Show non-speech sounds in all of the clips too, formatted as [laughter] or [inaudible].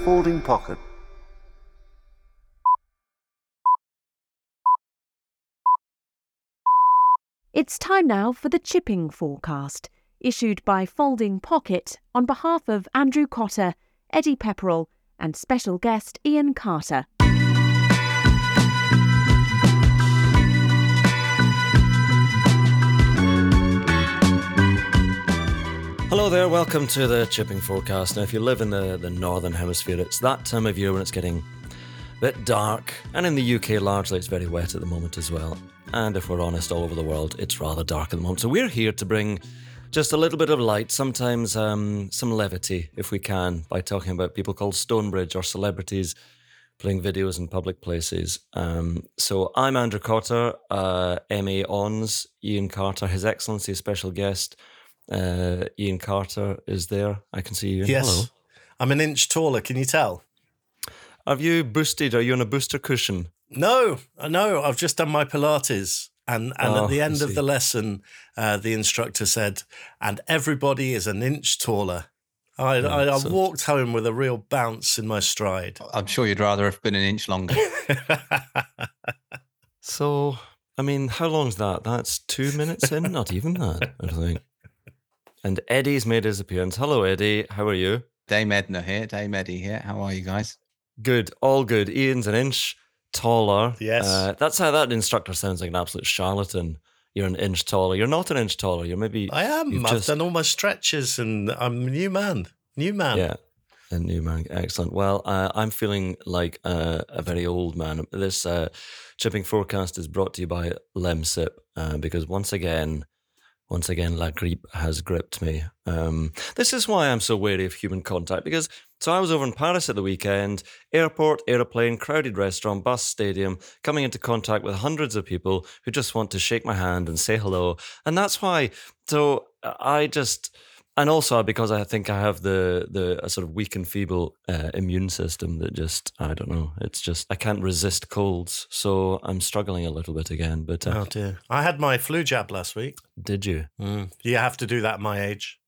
folding pocket. It's time now for the chipping forecast, issued by Folding Pocket on behalf of Andrew Cotter, Eddie Pepperell, and special guest Iain Carter. Hello there, welcome to the Chipping Forecast. Now, if you live in the, the Northern Hemisphere, it's that time of year when it's getting a bit dark, and in the UK, largely, it's very wet at the moment as well. And if we're honest, all over the world, it's rather dark at the moment. So, we're here to bring just a little bit of light, sometimes um, some levity, if we can, by talking about people called Stonebridge or celebrities playing videos in public places. Um, so, I'm Andrew Cotter, uh, MA Ons, Iain Carter, His Excellency, special guest. Uh, Iain Carter is there. I can see you. Yes. Hello. I'm an inch taller. Can you tell? Have you boosted? Are you on a booster cushion? No, uh, no. I've just done my Pilates. And, and Oh, at the end of the lesson, uh, the instructor said, and everybody is an inch taller. I, I, I so- walked home with a real bounce in my stride. I'm sure you'd rather have been an inch longer. [laughs] So, I mean, how long's that? That's two minutes in? Not even that, I think. And Eddie's made his appearance. Hello, Eddie. How are you? Dame Edna here, Dame Eddie here. How are you guys? Good. All good. Iain's an inch taller. Yes. Uh, that's how that instructor sounds like an absolute charlatan. You're an inch taller. You're not an inch taller. You're maybe. I am. I've just- done all my stretches and I'm a new man. New man. Yeah. A new man. Excellent. Well, uh, I'm feeling like uh, a very old man. This uh, chipping forecast is brought to you by Lemsip uh, because once again, once again, La Grippe has gripped me. Um, this is why I'm so wary of human contact because so I was over in Paris at the weekend, airport, aeroplane, crowded restaurant, bus, stadium, coming into contact with hundreds of people who just want to shake my hand and say hello. And that's why, so I just, and also because I think I have the the a sort of weak and feeble uh, immune system that just I don't know. It's just I can't resist colds, so I'm struggling a little bit again. But uh, Oh dear. I had my flu jab last week. did you? Mm. You have to do that at my age.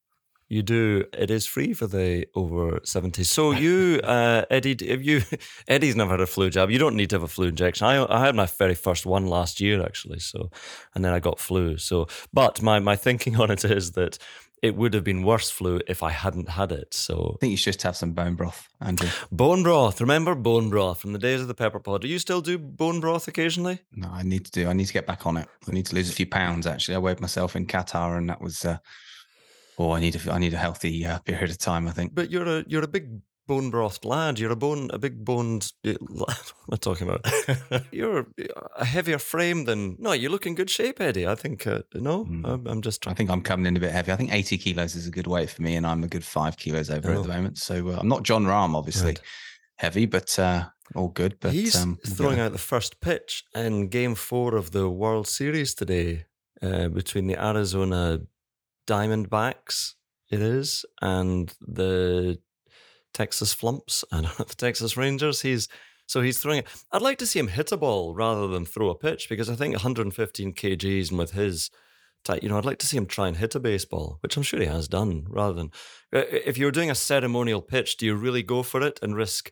You do. It is free for the over 70s. So you, [laughs] uh, Eddie, if you, [laughs] Eddie's never had a flu jab. You don't need to have a flu injection. I, I had my very first one last year actually. So, and then I got flu. So, but my my thinking [laughs] on it is that it would have been worse flu if I hadn't had it. So I think you should just have some bone broth, Andrew. bone broth. Remember bone broth from the days of the pepper pod. Do you still do bone broth occasionally? No, I need to do. I need to get back on it. I need to lose a few pounds. Actually, I weighed myself in Qatar, and that was. Uh, oh, I need a. I need a healthy uh, period of time. I think. But you're a you're a big bone brothed lad. You're a bone a big boned. What am I talking about? [laughs] you're a heavier frame than no. You look in good shape, Eddie. I think uh, no. Mm. I'm, I'm just I think I'm coming in a bit heavy. I think 80 kilos is a good weight for me, and I'm a good five kilos over Oh. at the moment. So uh, I'm not Jon Rahm, obviously, Good. heavy, but uh, all good. But He's um, throwing there. out the first pitch in Game Four of the World Series today uh, between the Arizona Diamondbacks. It is and the Texas Flumps and [laughs] the Texas Rangers. He's so he's throwing it. I'd like to see him hit a ball rather than throw a pitch because I think 115 kgs and with his type, you know, I'd like to see him try and hit a baseball, which I'm sure he has done. Rather than Uh, if you're doing a ceremonial pitch, do you really go for it and risk?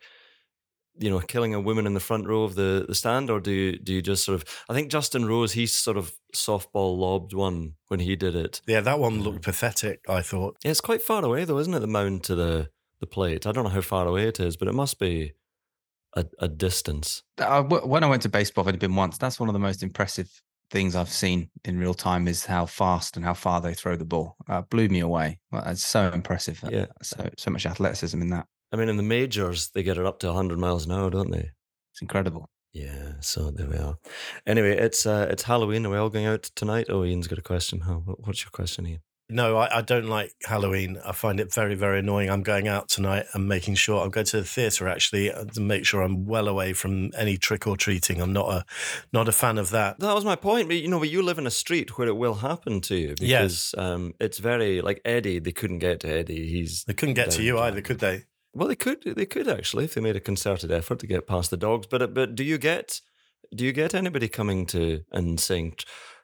You know, killing a woman in the front row of the, the stand, or do you do you just sort of? I think Justin Rose, he sort of softball lobbed one when he did it. Yeah, that one looked pathetic, I thought. Yeah, it's quite far away though, isn't it? The mound to the the plate. I don't know how far away it is, but it must be a, a distance. Uh, when I went to baseball, I'd been once. That's one of the most impressive things I've seen in real time is how fast and how far they throw the ball. Uh, blew me away. Well, it's so impressive. Yeah. So so much athleticism in that. I mean, in the majors, they get it up to 100 miles an hour, don't they? It's incredible. Yeah, so there we are. Anyway, it's uh, it's Halloween. Are we all going out tonight? Oh, Iain's got a question. Huh? What's your question, Iain? No, I, I don't like Halloween. I find it very, very annoying. I'm going out tonight and making sure I'm going to the theatre actually uh, to make sure I'm well away from any trick or treating. I'm not a not a fan of that. That was my point. But you know, but you live in a street where it will happen to you because um, it's very like Eddie. They couldn't get to Eddie. He's They couldn't get to you to- either, could they? Well, they could. They could actually if they made a concerted effort to get past the dogs. But but do you get do you get anybody coming to and saying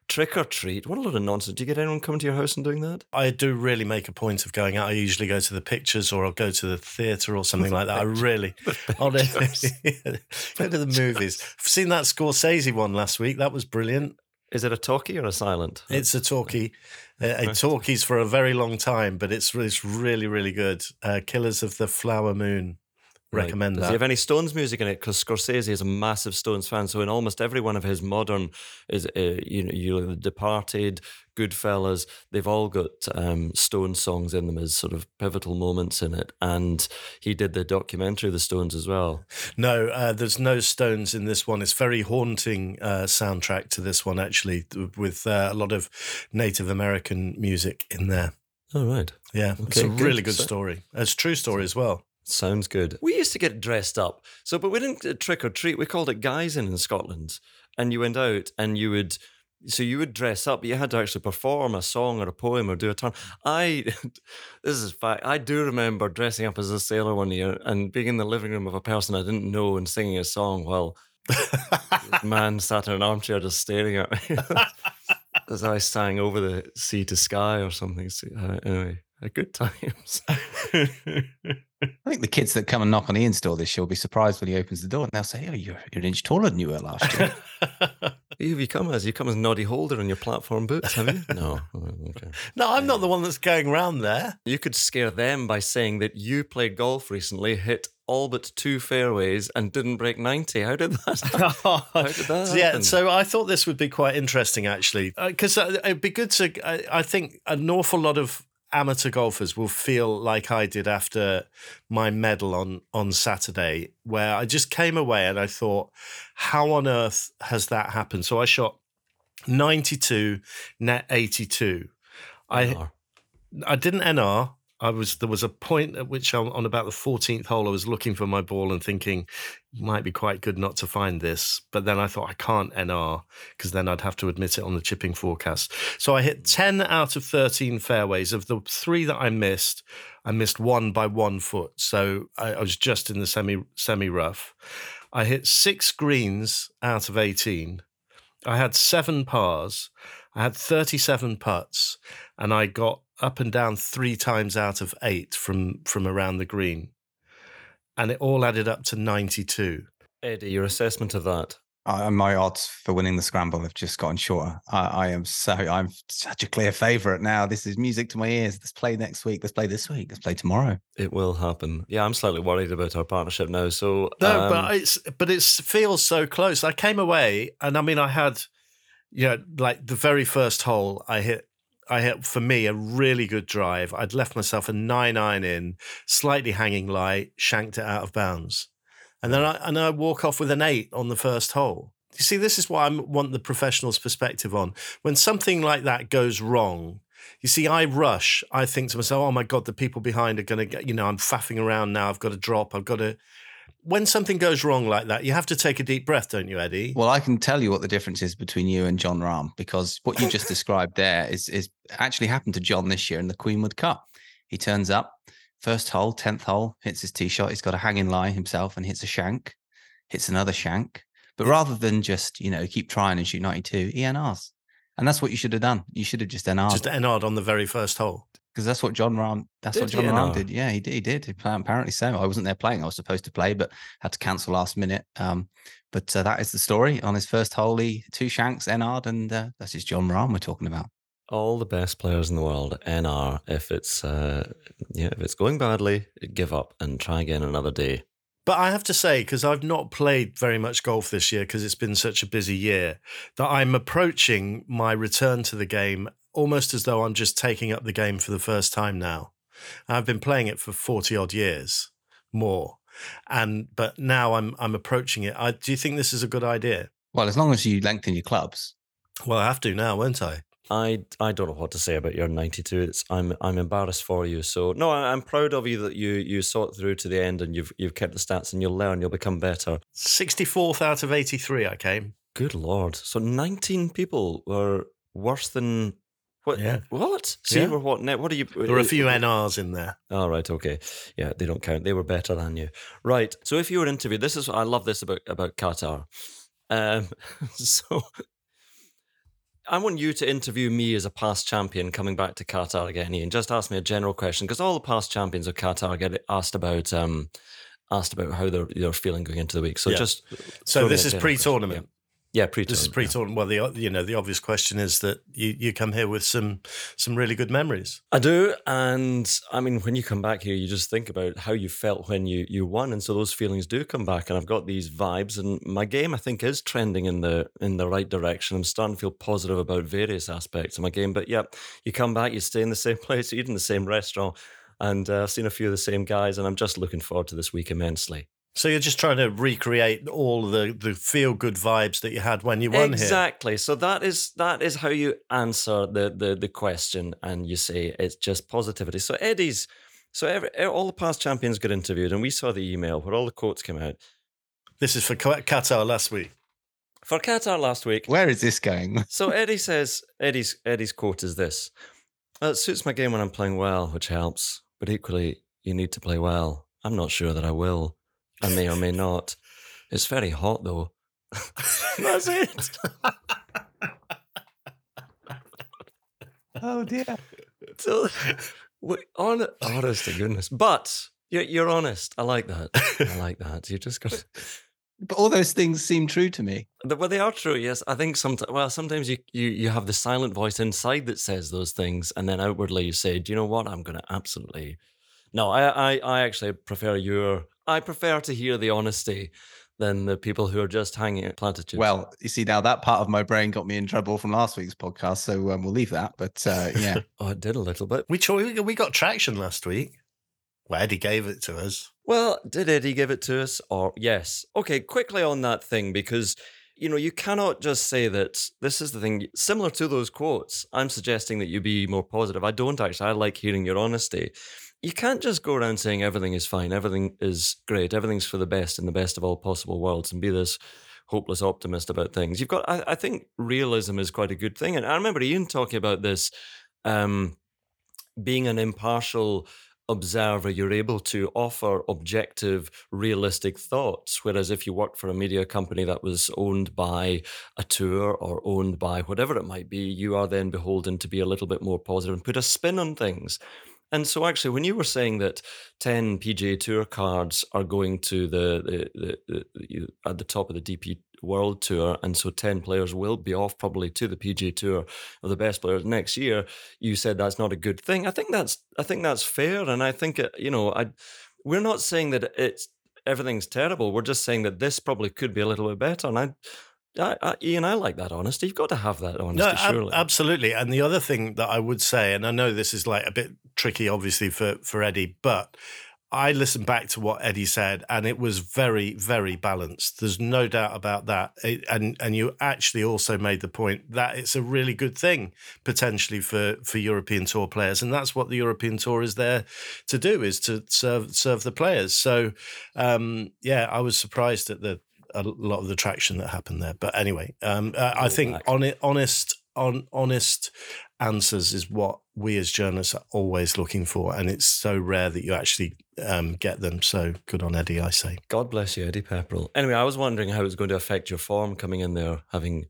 trick or treat. What a lot of nonsense. Do you get anyone coming to your house and doing that? I do really make a point of going out. I usually go to the pictures or I'll go to the theatre or something like that. I [laughs] really, honestly, [laughs] go to the movies. I've seen that Scorsese one last week. That was brilliant. Is it a talkie or a silent? It's a talkie. Uh, a talkies for a very long time, but it's it's really really good. Uh, Killers of the Flower Moon. Right. Recommend Does that. he have any Stones music in it? Because Scorsese is a massive Stones fan, so in almost every one of his modern, is uh, you know, you know, The Departed, Goodfellas, they've all got um, Stones songs in them as sort of pivotal moments in it. And he did the documentary, The Stones, as well. No, uh, there's no Stones in this one. It's very haunting uh, soundtrack to this one, actually, with uh, a lot of Native American music in there. All right. Yeah, it's a good. really good story. It's a true story as well. Sounds good. We used to get dressed up. So, but we didn't uh, trick or treat. We called it guys in in Scotland. And you went out and you would, so you would dress up. You had to actually perform a song or a poem or do a turn. I, [laughs] this is fact. I do remember dressing up as a sailor one year and being in the living room of a person I didn't know and singing a song while this [laughs] man sat in an armchair just staring at me [laughs] as I sang over the sea to Skye or something. So, uh, anyway, good times. [laughs] I think the kids that come and knock on Iain's door this year will be surprised when he opens the door and they'll say, Oh, you're, you're an inch taller than you were last year. [laughs] Who have you come as? You come as Noddy Holder in your platform boots, have you? no. [laughs] Oh, okay. no, I'm not the one that's going round there. You could scare them by saying that you played golf recently, hit all but two fairways, and didn't break 90. How did that happen? How did that yeah, happen? so I thought this would be quite interesting, actually, because uh, it'd be good to. I, I think an awful lot of amateur golfers will feel like I did after my medal on on Saturday, where I just came away and I thought, how on earth has that happened? So I shot ninety two, net eighty two. I I didn't NR. I was there was a point at which on, on about the 14th hole I was looking for my ball and thinking might be quite good not to find this, but then I thought I can't NR because then I'd have to admit it on the chipping forecast. So I hit mm. 10 out of 13 fairways. Of the three that I missed, I missed one by one foot. So I, I was just in the semi semi rough. I hit six greens out of 18. I had seven pars. I had 37 putts and I got up and down three times out of eight from from around the green, and it all added up to ninety two. Eddie, your assessment of that? uh, my odds for winning the scramble have just gotten shorter. I, I am so I'm such a clear favourite now. This is music to my ears. Let's play next week. Let's play this week. Let's play tomorrow. It will happen. Yeah, I'm slightly worried about our partnership now. So No, um, but it's but it feels so close. I came away, and I mean, I had, you know, like the very first hole, I hit. I had, for me a really good drive. I'd left myself a nine iron in, slightly hanging light, shanked it out of bounds, and then I and I walk off with an eight on the first hole. You see, this is what I want the professional's perspective on. When something like that goes wrong, you see, I rush. I think to myself, "Oh my god, the people behind are going to get." You know, I'm faffing around now. I've got to drop. I've got to. When something goes wrong like that, you have to take a deep breath, don't you, Eddie? Well, I can tell you what the difference is between you and Jon Rahm because what you just [laughs] described there is is actually happened to Jon this year in the Queenwood Cup. He turns up, first hole, tenth hole, hits his tee shot. He's got a hanging lie himself and hits a shank, hits another shank. But rather than just you know keep trying and shoot ninety two, he NRs, and that's what you should have done. You should have just NR'd Just NR'd on the very first hole. Because that's what Jon Rahm. That's Did what Jon Rahm did. Yeah, he did. He did. He, Apparently so. I wasn't there playing. I was supposed to play, but had to cancel last minute. Um, but uh, that is the story. On his first hole, he two shanks, NR'd, and uh, that's just Jon Rahm we're talking about. all the best players in the world, NR. If it's uh, yeah, if it's going badly, give up and try again another day. But I have to say, because I've not played very much golf this year because it's been such a busy year, that I'm approaching my return to the game almost as though I'm just taking up the game for the first time now. I've been playing it for 40 odd years more. And but now I'm I'm approaching it. I, do you think this is a good idea? Well, as long as you lengthen your clubs, Well, I have to now, won't I? I, I don't know what to say about your 92. It's I'm I'm embarrassed for you. So no, I- I'm proud of you that you you saw it through to the end and you've you've kept the stats and you'll learn. You'll become better. 64th out of 83 I came. Good lord! So 19 people were worse than what? Yeah. What? So Yeah. you were what? Net? What are you? There were a few NRs in there. All right, okay, yeah, they don't count. They were better than you, right? So if you were interviewed, this is I love this about about Qatar. Um, [laughs] so I want you to interview me as a past champion coming back to Qatar again, Iain. Just ask me a general question because all the past champions of Qatar get asked about um, asked about how they're they're feeling going into the week. So Yeah. just So this is pre-tournament. Yeah, yeah pre This is pre-tournament. Well, the you know the obvious question is that you, you come here with some some really good memories. I do, and I mean, when you come back here, you just think about how you felt when you you won, and so those feelings do come back. And I've got these vibes, and my game I think is trending in the in the right direction. I'm starting to feel positive about various aspects of my game. But yeah, you come back, you stay in the [laughs] same place, you eat in the same restaurant, and uh, I've seen a few of the same guys, and I'm just looking forward to this week immensely. So you're just trying to recreate all the the feel good vibes that you had when you won here. exactly. So that is that is how you answer the the the question, and you say it's just positivity. So Eddie's, so every, all the past champions got interviewed, and we saw the email where all the quotes came out This is for Qatar last week. for Qatar last week. Where is this going? [laughs] So Eddie says Eddie's Eddie's quote is this: "Uh, "It suits my game when I'm playing well, which helps, but equally you need to play well. I'm not sure that I will. I may or may not. It's very hot though." That's it. [laughs] Oh dear. So, on, oh, honest to goodness. But you're, you're honest. I like that. I like that. You just got [laughs] to. But all those things seem true to me. Well, they are true. Yes, I think sometimes. Well, sometimes you, you you have the silent voice inside that says those things, and then outwardly you say, "Do you know what? I'm going to absolutely." No, I, I I actually prefer your. I prefer to hear the honesty than the people who are just hanging at platitudes. Well, you see, now that part of my brain got me in trouble from last week's podcast, so um, we'll leave that. But uh, [laughs] yeah, oh, it did a little bit. We cho- we got traction last week. Well, Eddie gave it to us. Well, did Eddie give it to us? Or yes. Okay, quickly on that thing because you know you cannot just say that. This is the thing. Similar to those quotes, I'm suggesting that you be more positive. I don't actually. I like hearing your honesty. You can't just go around saying everything is fine, everything is great, everything's for the best in the best of all possible worlds, and be this hopeless optimist about things. You've got. I, I think realism is quite a good thing, and I remember Ian talking about this. Um, being an impartial observer, you're able to offer objective, realistic thoughts. Whereas if you worked for a media company that was owned by a tour or owned by whatever it might be, you are then beholden to be a little bit more positive and put a spin on things. And so, actually, when you were saying that ten PGA Tour cards are going to the, the, the, the, at the top of the DP World Tour, and so ten players will be off probably to the PGA Tour of the best players next year, you said that's not a good thing. I think that's I think that's fair, and I think it, you know I we're not saying that it's everything's terrible. We're just saying that this probably could be a little bit better, and I. I, I, Iain, I like that honesty. You've got to have that honesty, No, ab- surely. absolutely. And the other thing that I would say, and I know this is like a bit tricky, obviously for for Eddie, but I listened back to what Eddie said, and it was very, very balanced. There's no doubt about that. It, and and you actually also made the point that it's a really good thing potentially for for European Tour players, and that's what the European Tour is there to do is to serve serve the players. So, um, yeah, I was surprised at the a lot of the traction that happened there. But anyway, um, uh, I think on it, honest, on honest answers is what we as journalists are always looking for, and it's so rare that you actually um, get them. So good on Eddie, I say. God bless you, Eddie Pepperell. Anyway, I was wondering how it was going to affect your form coming in there, having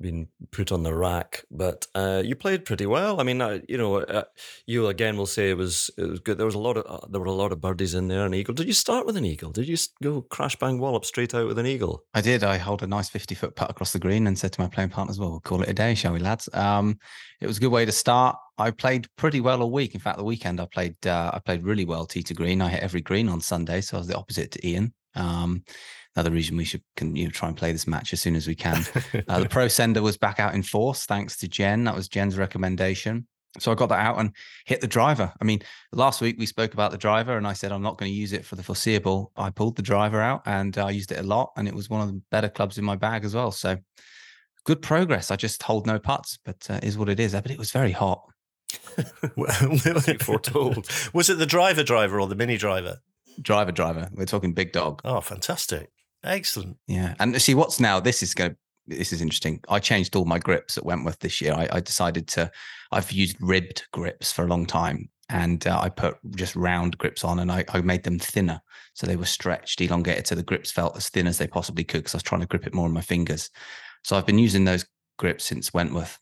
been put on the rack. But uh, you played pretty well. I mean, uh, you know, uh, you again will say it was it was good. There was a lot of uh, there were a lot of birdies in there. An eagle. Did you start with an eagle? Did you go crash bang wallop straight out with an eagle? I did. I held a nice 50 foot putt across the green and said to my playing partners, well, we'll call it a day, shall we, lads? Um, it was a good way to start. I played pretty well all week. In fact, the weekend I played uh, I played really well tee to green. I hit every green on Sunday, so I was the opposite to Iain. Um, another reason we should can, you know, try and play this match as soon as we can. [laughs] Uh, the Pro Sender was back out in force thanks to Jen. That was Jen's recommendation. So I got that out and hit the driver. I mean, last week we spoke about the driver and I said I'm not going to use it for the foreseeable. I pulled the driver out and I used it a lot and it was one of the better clubs in my bag as well. So good progress. I just hold no putts, but uh, is what it is. But it was very hot. [laughs] You foretold. [laughs] Was it the driver driver or the mini driver? Driver, driver. We're talking big dog. Oh, fantastic. Excellent. Yeah. And see what's now, this is going to, this is interesting. I changed all my grips at Wentworth this year. I, I decided to, I've used ribbed grips for a long time and uh, I put just round grips on and I, I made them thinner. So they were stretched, elongated. So the grips felt as thin as they possibly could because I was trying to grip it more on my fingers. So I've been using those grips since Wentworth,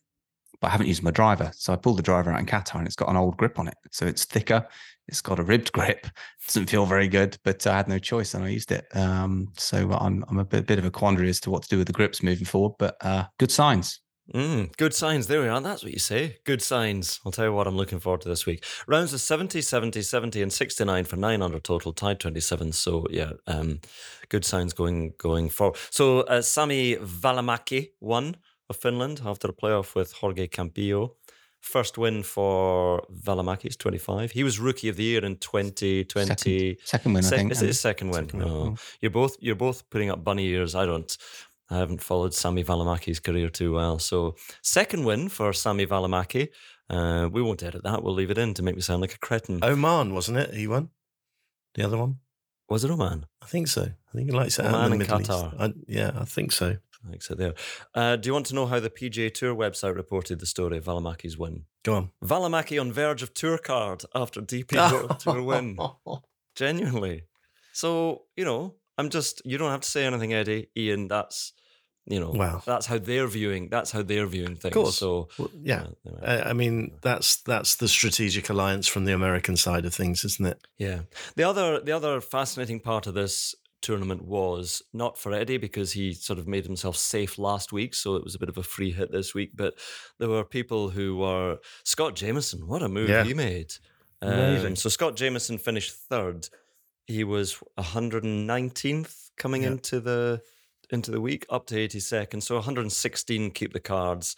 but I haven't used my driver. So I pulled the driver out in Qatar and it's got an old grip on it. So it's thicker. It's got a ribbed grip. [laughs] Doesn't feel very good, but I had no choice and I used it. Um, so I'm, I'm a bit, bit of a quandary as to what to do with the grips moving forward, but uh, good signs. Mm, good signs. There we are. That's what you say. Good signs. I'll tell you what I'm looking forward to this week. Rounds of 70, 70, 70, and 69 for 900 total, tied 27. So, yeah, um, good signs going going forward. So, uh, Sami Välimäki won of Finland after a playoff with Jorge Campillo. First win for Välimäki's 25. He was rookie of the year in 2020. Second, second win, I think. Is it his second win? Second win, Oh. You're both you're both putting up bunny ears. I don't. I haven't followed Sami Välimäki's career too well. So second win for Sami Välimäki. Uh, we won't edit that. We'll leave it in to make me sound like a cretin. Oman, wasn't it? He won. The other one, Was it Oman? I think so. I think he likes it out Oman in the and Middle Qatar. East. I, yeah, I think so. I think there. Uh, do you want to know how the PGA Tour website reported the story of Välimäki's win? Go on. Välimäki on verge of tour card after DP World Tour win. [laughs] Genuinely. So, you know, I'm just you don't have to say anything, Eddie. Iain, that's you know, Wow. that's how they're viewing that's how they're viewing things. Of course. So Well, yeah. uh, anyway. I I mean, that's that's the strategic alliance from the American side of things, isn't it? Yeah. The other the other fascinating part of this tournament was not for Eddie because he sort of made himself safe last week, so it was a bit of a free hit this week. But there were people who were Scott Jamieson. What a move Yeah. he made! Um, Amazing. so Scott Jamieson finished third. He was 119th coming Yeah. into the into the week, up to 82nd. So 116 keep the cards.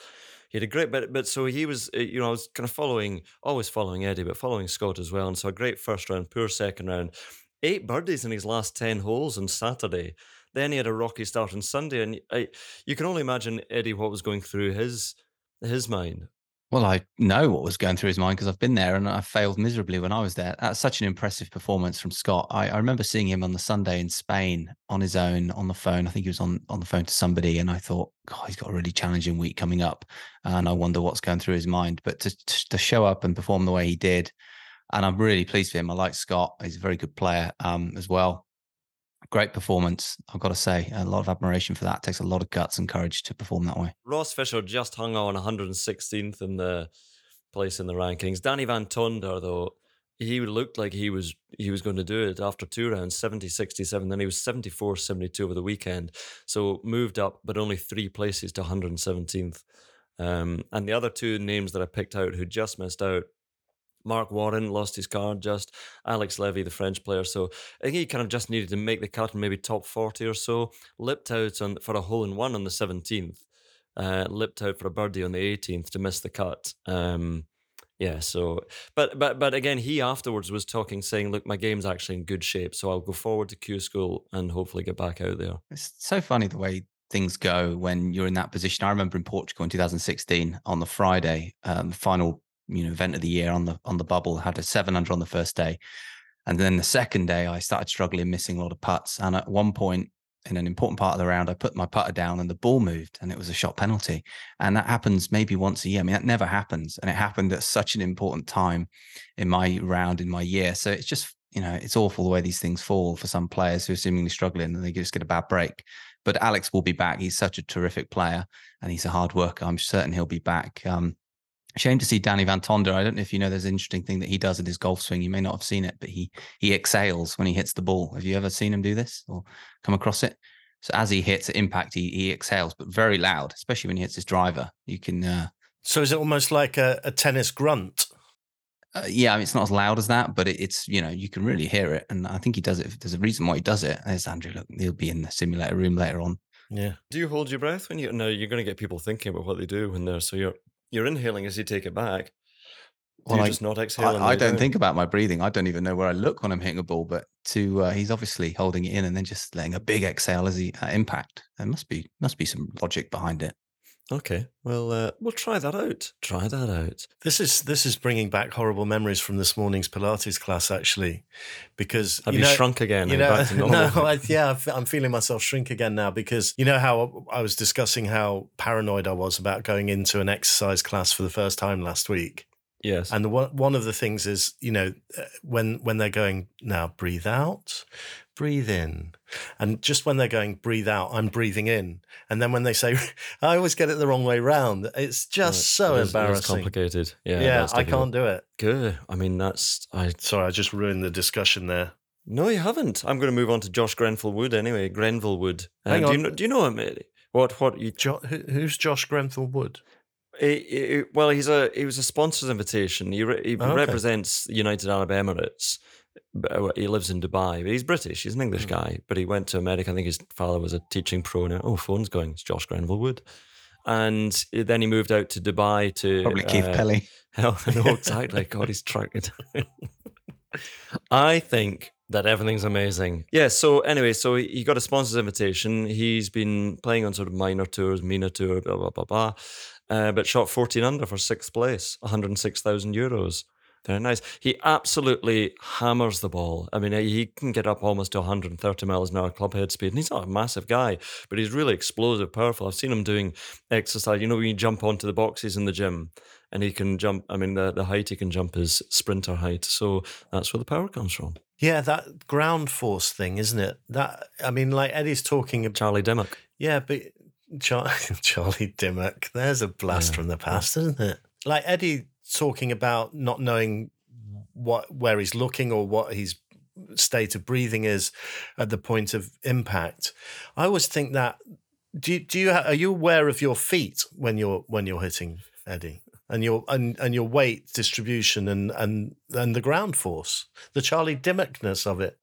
He had a great bit, but so he was, uh, you know, I was kind of following, always following Eddie, but following Scott as well. And so a great first round, poor second round. Eight birdies in his last 10 holes on Saturday. Then he had a rocky start on Sunday. And I, you can only imagine, Eddie, what was going through his his mind. Well, I know what was going through his mind because I've been there and I failed miserably when I was there. That's such an impressive performance from Scott. I, I remember seeing him on the Sunday in Spain on his own on the phone. I think he was on, on the phone to somebody, and I thought, God, he's got a really challenging week coming up. And I wonder what's going through his mind. But to, to, to show up and perform the way he did, and I'm really pleased for him. I like Scott. He's a very good player um, as well. Great performance, I've got to say. A lot of admiration for that. It takes a lot of guts and courage to perform that way. Ross Fisher just hung on 116th in the place in the rankings. Danny Van Tonder, though, he looked like he was he was going to do it after two rounds 70 67 then he was 74 72 over the weekend so moved up but only three places to 117th um, and the other two names that i picked out who just missed out Mark Warren lost his card just. Alex Levy, the French player. So I think he kind of just needed to make the cut and maybe top 40 or so. Lipped out on for a hole in one on the 17th. Uh, lipped out for a birdie on the 18th to miss the cut. Um, yeah, so but but but again, he afterwards was talking, saying, "Look, my game's actually in good shape, so I'll go forward to Q school and hopefully get back out there." It's so funny the way things go when you're in that position. I remember in Portugal in 2016 on the Friday, um, final you know event of the year on the on the bubble, had a 700 on the first day, and then the second day I started struggling, missing a lot of putts, and at one point in an important part of the round, I put my putter down and the ball moved, and it was a shot penalty, and that happens maybe once a year. I mean, that never happens, and it happened at such an important time in my round in my year. So it's just you know it's awful the way these things fall for some players who are seemingly struggling and they just get a bad break. But Alex will be back. He's such a terrific player and he's a hard worker. I'm certain he'll be back. Um, shame to see Danny Van Tonder. I don't know if you know there's an interesting thing that he does in his golf swing. You may not have seen it, but he he exhales when he hits the ball. Have you ever seen him do this or come across it? So as he hits at impact, he, he exhales, but very loud, especially when he hits his driver. You can uh, So is it almost like a, a tennis grunt? uh, yeah, I mean, it's not as loud as that, but it, it's you know you can really hear it, and I think he does it. There's a reason why he does it. There's Andrew. Look, he'll be in the simulator room later on. Yeah. Do you hold your breath when you? No, you're going to get people thinking about what they do when they're so you're you're inhaling as you take it back. Well, you I- just not exhale? and I, I don't down? think about my breathing. I don't even know where I look when I'm hitting a ball. But to uh, he's obviously holding it in and then just letting a big exhale as he at impact. There must be must be some logic behind it. Okay, well, uh, we'll try that out. Try that out. This is this is bringing back horrible memories from this morning's Pilates class, actually, because Have you, know, shrunk again? You you know, back to [laughs] no. I, yeah, I'm feeling myself shrink again now because you know how I was discussing how paranoid I was about going into an exercise class for the first time last week. Yes. And the one one of the things is, you know, uh, when when they're going now, breathe out, breathe in, and just when they're going breathe out, I'm breathing in, and then when they say, [laughs] I always get it the wrong way round. It's just so It is- it is complicated. Yeah. Yeah, I can't do it. Good. I mean, that's I. Sorry, I just ruined the discussion there. No, you haven't. I'm going to move on to Josh Grenfell Wood anyway. Grenville Wood. Uh, Hang do you on. know? Do you know him? What? What? You, Jo- who's Josh Grenfell Wood? he- he- well, he's a he was a sponsor's invitation. He, re, he Oh, okay. represents United Arab Emirates. But, uh, He lives in Dubai, but he's British. He's an English Hmm. guy, but he went to America. I think his father was a teaching pro. Now, oh, phone's going. It's Josh Grenville Wood. And then he moved out to Dubai to Probably Keith uh, Pelley. Hell, [laughs] no, exactly. God, he's tracking. [laughs] I think that everything's amazing. Yeah. So anyway, so he he got a sponsor's invitation. He's been playing on sort of minor tours, minor tour, blah blah blah blah. Uh, but shot 14 under for sixth place, 106,000 euros. Very nice. He absolutely hammers the ball. I mean, he can get up almost to 130 miles an hour club head speed, and he's not a massive guy, but he's really explosive, powerful. I've seen him doing exercise. You know, when you jump onto the boxes in the gym, and he can jump. I mean, the, the height he can jump is sprinter height. So that's where the power comes from. Yeah, that ground force thing, isn't it? That I mean, like Eddie's talking about. Charlie Dimmock. Yeah, but [laughs] Char- [laughs] Charlie Dimmock, there's a blast Yeah. from the past, isn't it? Like Eddie talking about not knowing what where he's looking or what his state of breathing is at the point of impact. I always think that. Do you, do you are you aware of your feet when you're when you're hitting Eddie? And your and, and your weight distribution and, and and the ground force, the Charlie Dimmockness of it.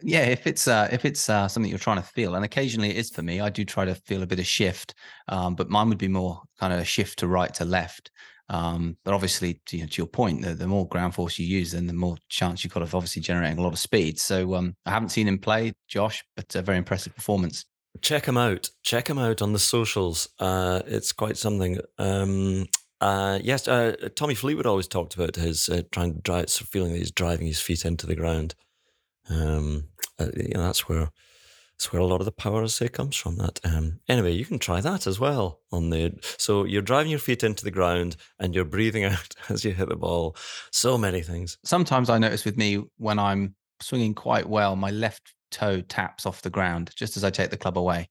Yeah, if it's uh, if it's uh, something you're trying to feel, and occasionally it is for me, I do try to feel a bit of shift, um, but mine would be more kind of a shift to right to left. Um, but obviously, to, you know, to your point, the, the more ground force you use, then the more chance you've got of obviously generating a lot of speed. So um, I haven't seen him play, Josh, but a very impressive performance. Check him out. Check him out on the socials. Uh, it's quite something. Um, uh, yes, uh, Tommy Fleetwood always talked about his uh, trying to drive, feeling that he's driving his feet into the ground. Um, uh, you know, that's where that's where a lot of the power, I say, comes from. That um, anyway, you can try that as well on the. So you're driving your feet into the ground and you're breathing [laughs] out as you hit the ball. So many things. Sometimes I notice with me when I'm swinging quite well, my left toe taps off the ground just as I take the club away,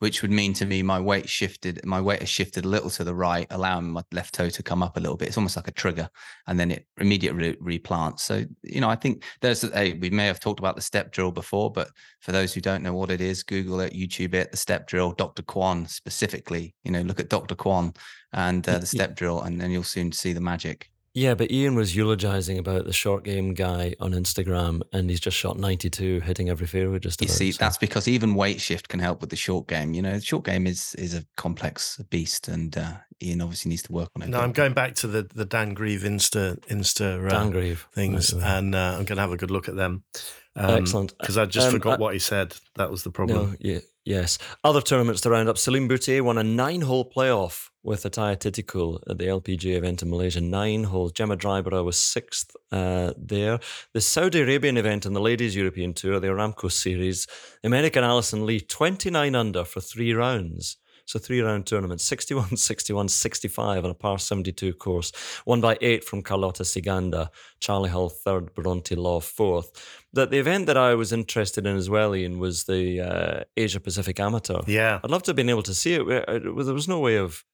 which would mean to me my weight shifted, my weight has shifted a little to the right, allowing my left toe to come up a little bit. It's almost like a trigger, and then it immediately re- replants. So you know, I think there's a we may have talked about the step drill before, but for those who don't know what it is, Google it, YouTube it, the step drill, Dr. Kwon specifically. You know, look at Dr. Kwon and uh, the [laughs] step drill, and then you'll soon see the magic. Yeah, but Iain was eulogizing about the short game guy on Instagram, and he's just shot 92, hitting every fairway just You about. see, so- that's because even weight shift can help with the short game. You know, the short game is is a complex beast, and uh, Iain obviously needs to work on it. No, I'm going back to the the Dan Grieve Insta Insta uh, Dan Grieve. things, Right, right. and uh, I'm going to have a good look at them. Excellent. Because I just Um, forgot I- what he said. That was the problem. No, yeah, yes. Other tournaments to round up. Céline Boutier won a nine-hole playoff with Atthaya Thitikul at the LPGA event in Malaysia. Nine holes. Gemma Dryburgh was sixth uh, there. The Saudi Arabian event in the Ladies European Tour, the Aramco Series, American Alison Lee, 29 under for three rounds. So three round tournament, 61, [laughs] 61, 65 on a par 72 course. Won by eight from Carlota Ciganda, Charlie Hull third, Bronte Law fourth. That the event that I was interested in as well, Iain, was the uh, Asia Pacific Amateur. Yeah. I'd love to have been able to see it. Uh, There was no way of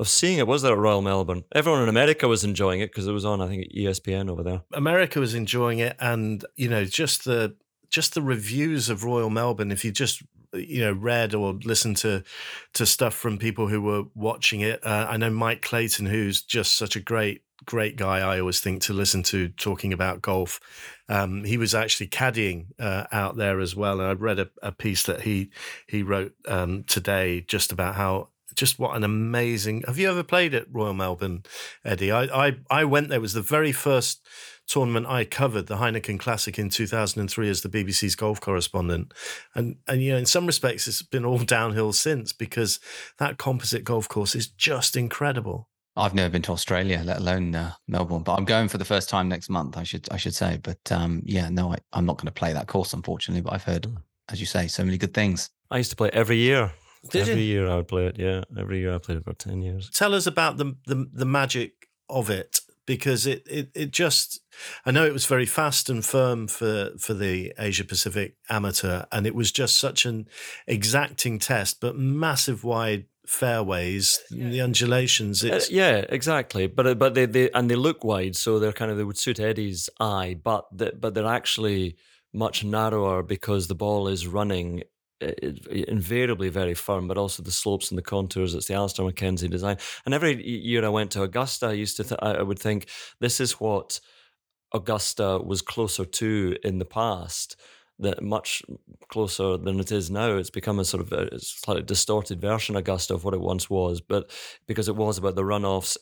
of seeing it, was there at Royal Melbourne? Everyone in America was enjoying it because it was on, I think, ESPN over there. America was enjoying it, and you know, just the just the reviews of Royal Melbourne. If you just you know read or listened to to stuff from people who were watching it, uh, I know Mike Clayton, who's just such a great great guy. I always think to listen to talking about golf. Um, he was actually caddying uh, out there as well, and I read a, a piece that he he wrote um, today just about how. Just what an amazing! Have you ever played at Royal Melbourne, Eddie? I I, I went there. It was the very first tournament I covered, the Heineken Classic in 2003 as the BBC's golf correspondent. And, and, you know, in some respects, it's been all [laughs] downhill since because that composite golf course is just incredible. I've never been to Australia, let alone uh, Melbourne, but I'm going for the first time next month. I should I should say, but um, yeah, no, I, I'm not going to play that course, unfortunately. But I've heard, Mm. as you say, so many good things. I used to play every year. Did every you? year I would play it, yeah. Every year I played it for 10 years. Tell us about the, the, the magic of it because it, it it just I know it was very fast and firm for for the Asia Pacific amateur, and it was just such an exacting test, but massive wide fairways, yeah. the undulations. Uh, yeah, exactly. But uh, but they, they and they look wide, so they're kind of they would suit Eddie's eye, but the, but they're actually much narrower because the ball is running invariably very firm, but also the slopes and the contours. It's the Alister MacKenzie design. And every year I went to Augusta, I used to th- I would think this is what Augusta was closer to in the past. That much closer than it is now. It's become a sort of a slightly distorted version, Augusta, of what it once was. But because it was about the runoffs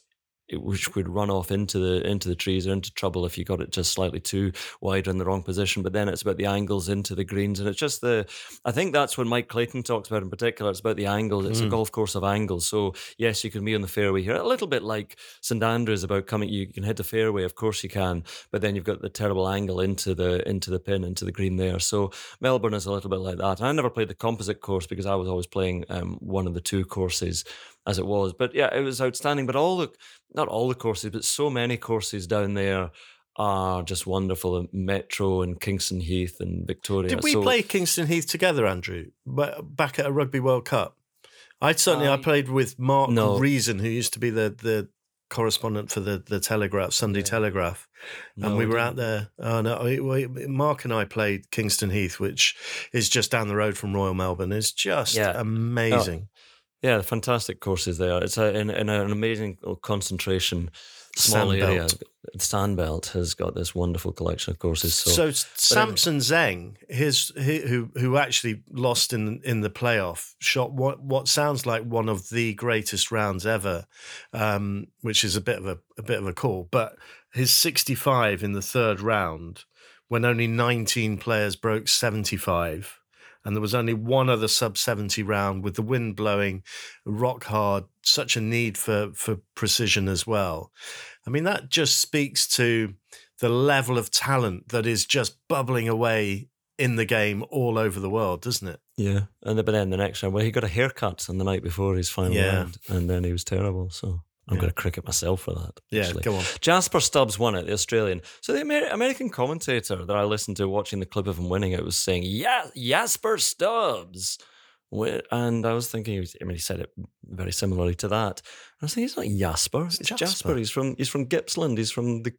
which would run off into the into the trees or into trouble if you got it just slightly too wide or in the wrong position. But then it's about the angles into the greens, and it's just the. I think that's what Mike Clayton talks about in particular. It's about the angles. It's mm. a golf course of angles. So yes, you can be on the fairway here, a little bit like St Andrews about coming. You can hit the fairway, of course you can, but then you've got the terrible angle into the into the pin, into the green there. So Melbourne is a little bit like that. And I never played the composite course because I was always playing um, one of the two courses as it was. But yeah, it was outstanding. But all the not all the courses, but so many courses down there are just wonderful. Metro and Kingston Heath and Victoria. Did we so, play Kingston Heath together, Andrew? Back at a Rugby World Cup. I certainly I played with Mark no. Reason, who used to be the the correspondent for the the Telegraph, Sunday yeah. Telegraph, and no, we were out there. Oh no, Mark and I played Kingston Heath, which is just down the road from Royal Melbourne. It's just yeah. Oh, amazing. Yeah, fantastic courses there. It's a, in, in an amazing concentration, small Sandbelt. area. Sandbelt has got this wonderful collection of courses. So, so Samson anyway. Zheng, his, who who actually lost in in the playoff, shot what what sounds like one of the greatest rounds ever, um, which is a bit of a, a bit of a call. But his sixty five in the third round, when only nineteen players broke seventy five and there was only one other sub 70 round with the wind blowing rock hard such a need for for precision as well. I mean that just speaks to the level of talent that is just bubbling away in the game all over the world doesn't it? Yeah and then the next round. Well he got a haircut on the night before his final yeah. round and then he was terrible so I'm yeah. going to cricket myself for that. Yeah, actually. go on. Jasper Stubbs won it, the Australian. So the Amer- American commentator that I listened to watching the clip of him winning it was saying, "Yeah, Jasper Stubbs." And I was thinking, I mean, he said it very similarly to that. I was thinking, it's not Jasper, it's, it's Jasper. Jasper. He's from he's from Gippsland. He's from the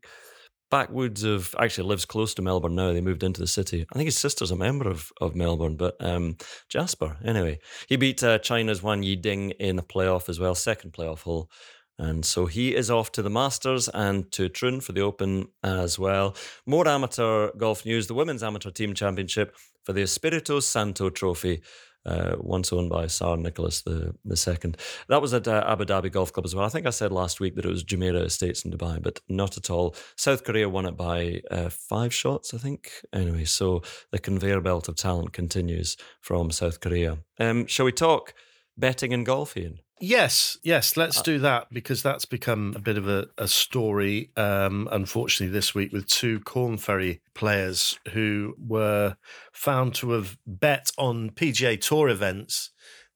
backwoods of actually lives close to Melbourne now. They moved into the city. I think his sister's a member of, of Melbourne, but um, Jasper. Anyway, he beat uh, China's Wenyi Ding in the playoff as well, second playoff hole. And so he is off to the Masters and to Troon for the Open as well. More amateur golf news the Women's Amateur Team Championship for the Espirito Santo Trophy. Uh, once owned by Tsar Nicholas the, the second. That was at uh, Abu Dhabi Golf Club as well. I think I said last week that it was Jumeirah Estates in Dubai, but not at all. South Korea won it by uh, five shots, I think. Anyway, so the conveyor belt of talent continues from South Korea. Um, shall we talk betting and golf, Iain? Yes, yes, let's uh, do that because that's become a bit of a, a story, um, unfortunately, this week with two Corn Ferry players who were found to have bet on PGA Tour events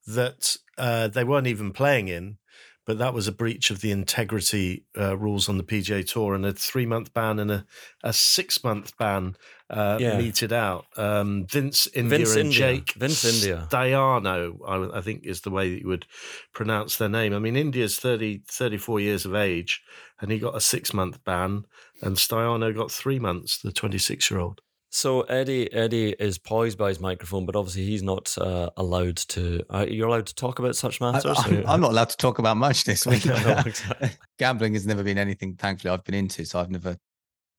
that uh, they weren't even playing in but that was a breach of the integrity uh, rules on the PGA Tour, and a three month ban and a, a six month ban uh, yeah. meted out. Um, Vince India Vince and India. Jake Vince India Staiano, I, I, think is the way that you would pronounce their name. I mean, India's 30, 34 years of age, and he got a six month ban, and Staiano got three months, the 26 year old. So Eddie Eddie is poised by his microphone, but obviously he's not uh, allowed to. Uh, you're allowed to talk about such matters. I, am not allowed to talk about much this [laughs] week. [laughs] exactly. Gambling has never been anything, thankfully, I've been into, so I've never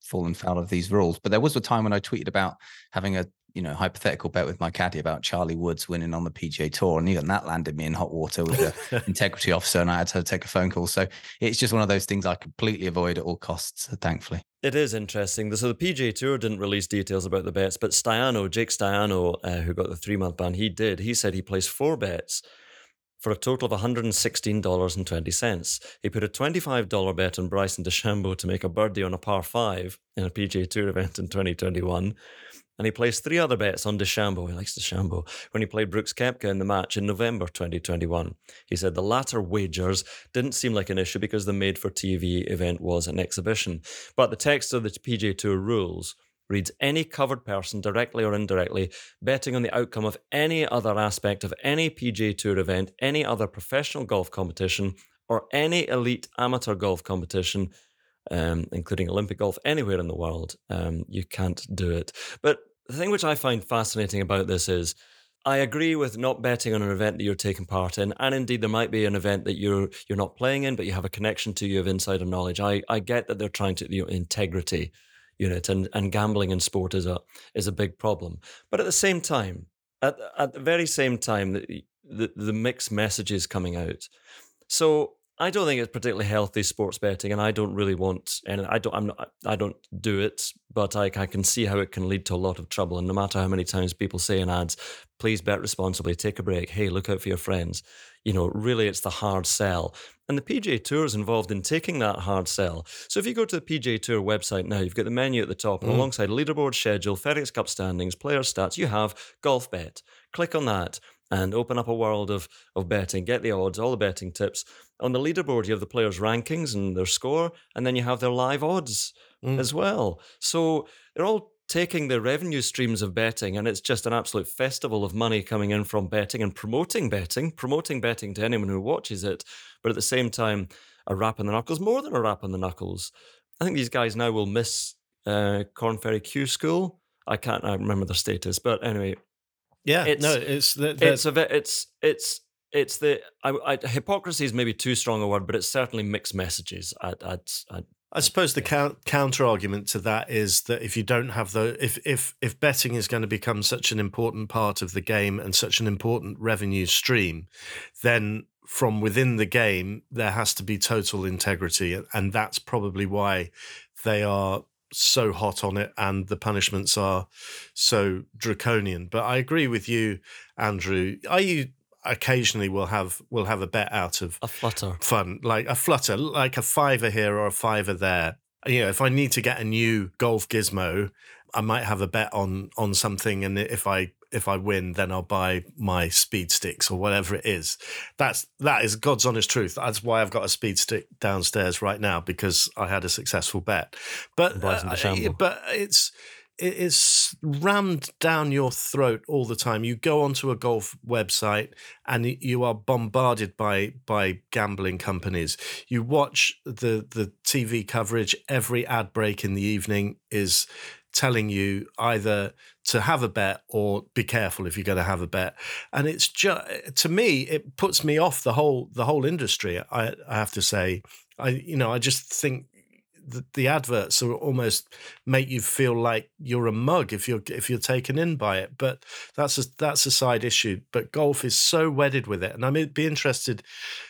fallen foul of these rules. But there was a time when I tweeted about having a you know hypothetical bet with my caddy about Charlie Woods winning on the PGA Tour, and even that landed me in hot water with the [laughs] integrity officer, and I had to take a phone call. So it's just one of those things I completely avoid at all costs. Thankfully, it is interesting. So the PGA Tour didn't release details about the bets, but Staiano, Jake Staiano, uh, who got the three month ban, he did. He said he placed four bets for a total of $116.20. He put a $25 bet on Bryson DeChambeau to make a birdie on a par five in a PGA Tour event in 2021. And he placed three other bets on DeChambeau. He likes DeChambeau when he played Brooks Koepka in the match in November 2021. He said the latter wagers didn't seem like an issue because the made for TV event was an exhibition. But the text of the PGA Tour rules reads any covered person, directly or indirectly, betting on the outcome of any other aspect of any PGA Tour event, any other professional golf competition, or any elite amateur golf competition, um, including Olympic golf, anywhere in the world. Um, you can't do it. But the thing which I find fascinating about this is. I agree with not betting on an event that you're taking part in, and indeed there might be an event that you're you're not playing in, but you have a connection to, you have insider knowledge. I, I get that they're trying to you know, integrity unit and, and gambling in sport is a is a big problem. But at the same time, at at the very same time, the the, the mixed messages coming out. So I don't think it's particularly healthy sports betting, and I don't really want, and I don't, I'm not, I don't do it, but I, I can see how it can lead to a lot of trouble. And no matter how many times people say in ads, "Please bet responsibly, take a break," "Hey, look out for your friends," you know, really, it's the hard sell. And the PGA Tour is involved in taking that hard sell. So if you go to the PGA Tour website now, you've got the menu at the top, and mm. alongside leaderboard schedule, FedEx Cup standings, player stats, you have golf bet. Click on that and open up a world of of betting. Get the odds, all the betting tips. On the leaderboard, you have the players' rankings and their score, and then you have their live odds mm. as well. So they're all taking the revenue streams of betting, and it's just an absolute festival of money coming in from betting and promoting betting, promoting betting to anyone who watches it. But at the same time, a rap on the knuckles, more than a rap on the knuckles. I think these guys now will miss uh, Korn Ferry Q School. I can't I remember their status, but anyway, yeah, it's, no, it's the, the, it's a it's it's it's the I, I, hypocrisy is maybe too strong a word, but it's certainly mixed messages. I, I, I, I suppose the count, counter argument to that is that if you don't have the if if if betting is going to become such an important part of the game and such an important revenue stream, then from within the game there has to be total integrity, and that's probably why they are so hot on it and the punishments are so draconian. But I agree with you, Andrew. Are you occasionally will have will have a bet out of a flutter fun like a flutter like a fiver here or a fiver there you know if i need to get a new golf gizmo i might have a bet on on something and if i if I win, then I'll buy my speed sticks or whatever it is. That's that is God's honest truth. That's why I've got a speed stick downstairs right now because I had a successful bet. But uh, but it's it is rammed down your throat all the time. You go onto a golf website and you are bombarded by by gambling companies. You watch the the TV coverage. Every ad break in the evening is telling you either to have a bet or be careful if you're going to have a bet. And it's just to me it puts me off the whole the whole industry i, I have to say. I you know i just think the, the adverts are almost make you feel like you're a mug if you're if you're taken in by it. But that's a that's a side issue. But golf is so wedded with it. And i'd be interested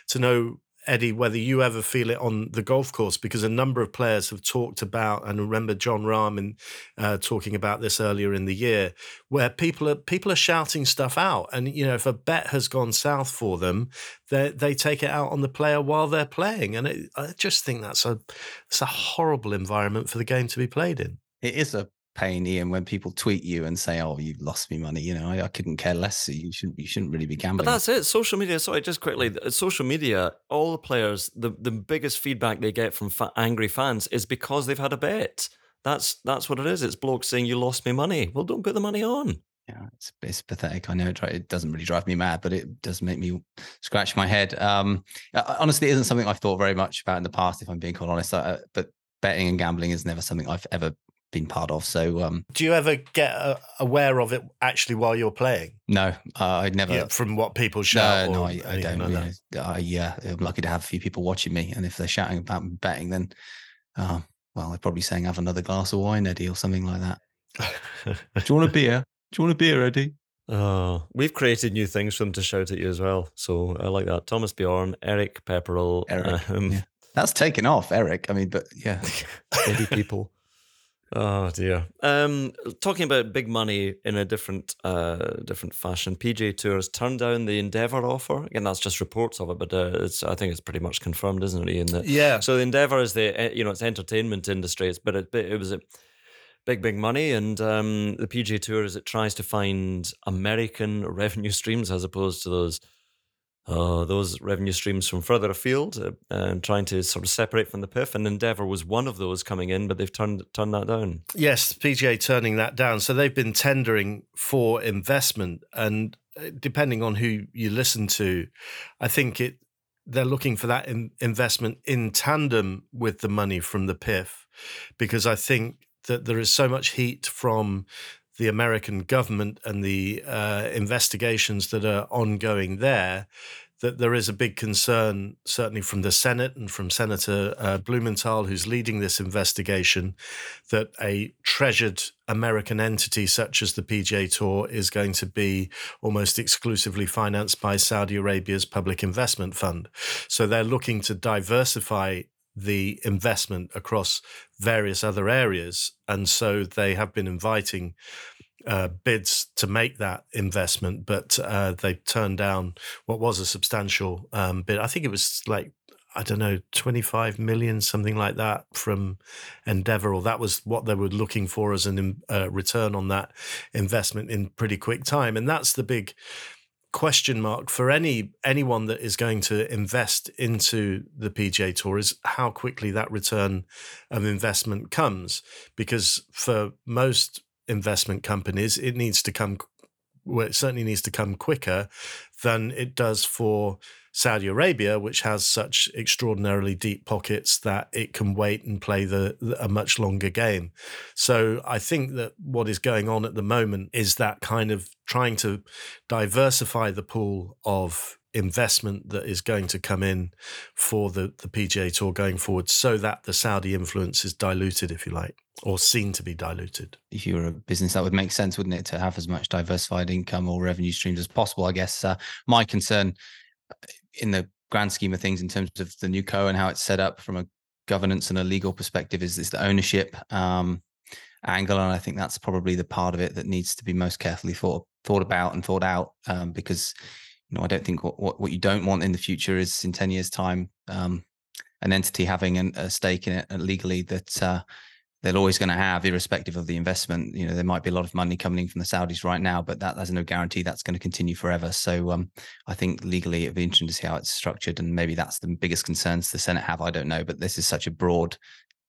to know Eddie, whether you ever feel it on the golf course, because a number of players have talked about, and remember Jon Rahm in, uh, talking about this earlier in the year, where people are people are shouting stuff out, and you know if a bet has gone south for them, they they take it out on the player while they're playing, and it, I just think that's a it's a horrible environment for the game to be played in. It is a pain, Iain, when people tweet you and say, "Oh, you lost me money," you know, I, I couldn't care less. You shouldn't, you shouldn't really be gambling. But that's it. Social media. Sorry, just quickly. Social media. All the players, the the biggest feedback they get from fa- angry fans is because they've had a bet. That's that's what it is. It's blokes saying you lost me money. Well, don't put the money on. Yeah, it's it's pathetic. I know it, it doesn't really drive me mad, but it does make me scratch my head. Um, honestly, it isn't something I've thought very much about in the past, if I'm being quite honest. Uh, but betting and gambling is never something I've ever been part of. So, um, do you ever get uh, aware of it actually while you're playing? No, uh, I never. Yeah, from what people shout. No, no, I, I don't. Like I, yeah, I'm lucky to have a few people watching me, and if they're shouting about betting, then, uh, well, they're probably saying have another glass of wine, Eddie, or something like that. [laughs] do you want a beer? Do you want a beer, Eddie? Oh, we've created new things for them to shout at you as well. So I like that. Thomas Bjorn, Eric Pepperell. Eric. Um, yeah. That's taken off, Eric. I mean, but yeah. [laughs] Eddie people. Oh dear. Um, talking about big money in a different, uh, different fashion. PGA Tour has turned down the Endeavour offer. Again, that's just reports of it, but uh, it's I think it's pretty much confirmed, isn't it? Iain? That, yeah. So the Endeavour is the eh, you know it's entertainment industry, it's, but it, it was a big, big money. And um, the PGA Tour, as it tries to find American [laughs] revenue streams as opposed to those uh, those revenue streams from further afield uh, and trying to sort of separate from the PIF. And Endeavour was one of those coming in, but they've turned turned that down. Yes, PGA turning that down. So they've been tendering for investment, and uh, depending on who you listen to, I think it they're looking for that in investment in tandem with the money from the PIF, because I think that there is so much heat from the American government and the uh, investigations that are ongoing there, that there is a big concern, certainly from the Senate and from Senator uh, Blumenthal, who's leading this investigation, that a treasured American entity such as the PGA Tour is going to be almost exclusively financed by Saudi Arabia's public investment fund. So they're looking to diversify the investment across various other areas. And so they have been inviting uh, bids to make that investment, but uh, they turned down what was a substantial um, bid. I think it was like I don't know, 25 million, something like that from Endeavour, or that was what they were looking for as a uh, return on that investment in pretty quick time. And that's the big question mark for any anyone that is going to invest into the PGA Tour is how quickly that return of investment comes. Because for most investment companies it needs to come well, it certainly needs to come quicker than it does for Saudi Arabia, which has such extraordinarily deep pockets that it can wait and play the, a much longer game. So I think that what is going on at the moment is that kind of trying to diversify the pool of investment that is going to come in for the, the PGA Tour going forward so that the Saudi influence is diluted, if you like, or seen to be diluted. If you were a business, that would make sense, wouldn't it, to have as much diversified income or revenue streams as possible? I guess uh, my concern in the grand scheme of things, in terms of the new co and how it's set up from a governance and a legal perspective, is, is the ownership um, angle, and I think that's probably the part of it that needs to be most carefully thought thought about and thought out, um, because you know I don't think what, what, what you don't want in the future is in ten years' time um, an entity having an, a stake in it uh, legally that uh, they're always going to have, irrespective of the investment. You know, there might be a lot of money coming in from the Saudis right now, but that there's no guarantee that's going to continue forever. So um, I think legally it'd be interesting to see how it's structured, and maybe that's the biggest concerns the Senate have. I don't know, but this is such a broad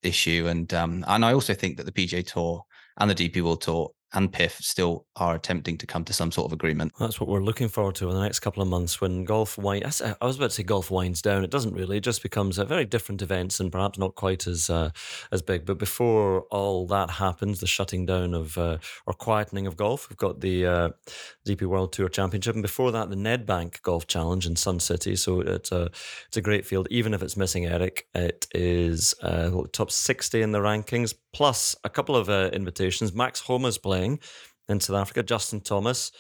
issue, and um, and I also think that the PGA Tour and the DP World Tour and PIF still are attempting to come to some sort of agreement. That's what we're looking forward to in the next couple of months when golf winds. I was about to say golf winds down. It doesn't really. It just becomes a very different events and perhaps not quite as uh, as big. But before all that happens, the shutting down of uh, or quietening of golf, we've got the uh, DP World Tour Championship, and before that, the Nedbank Golf Challenge in Sun City. So it's a it's a great field, even if it's missing Eric. It is uh, top sixty in the rankings, plus a couple of uh, invitations. Max Homa's playing in South Africa. Justin Thomas.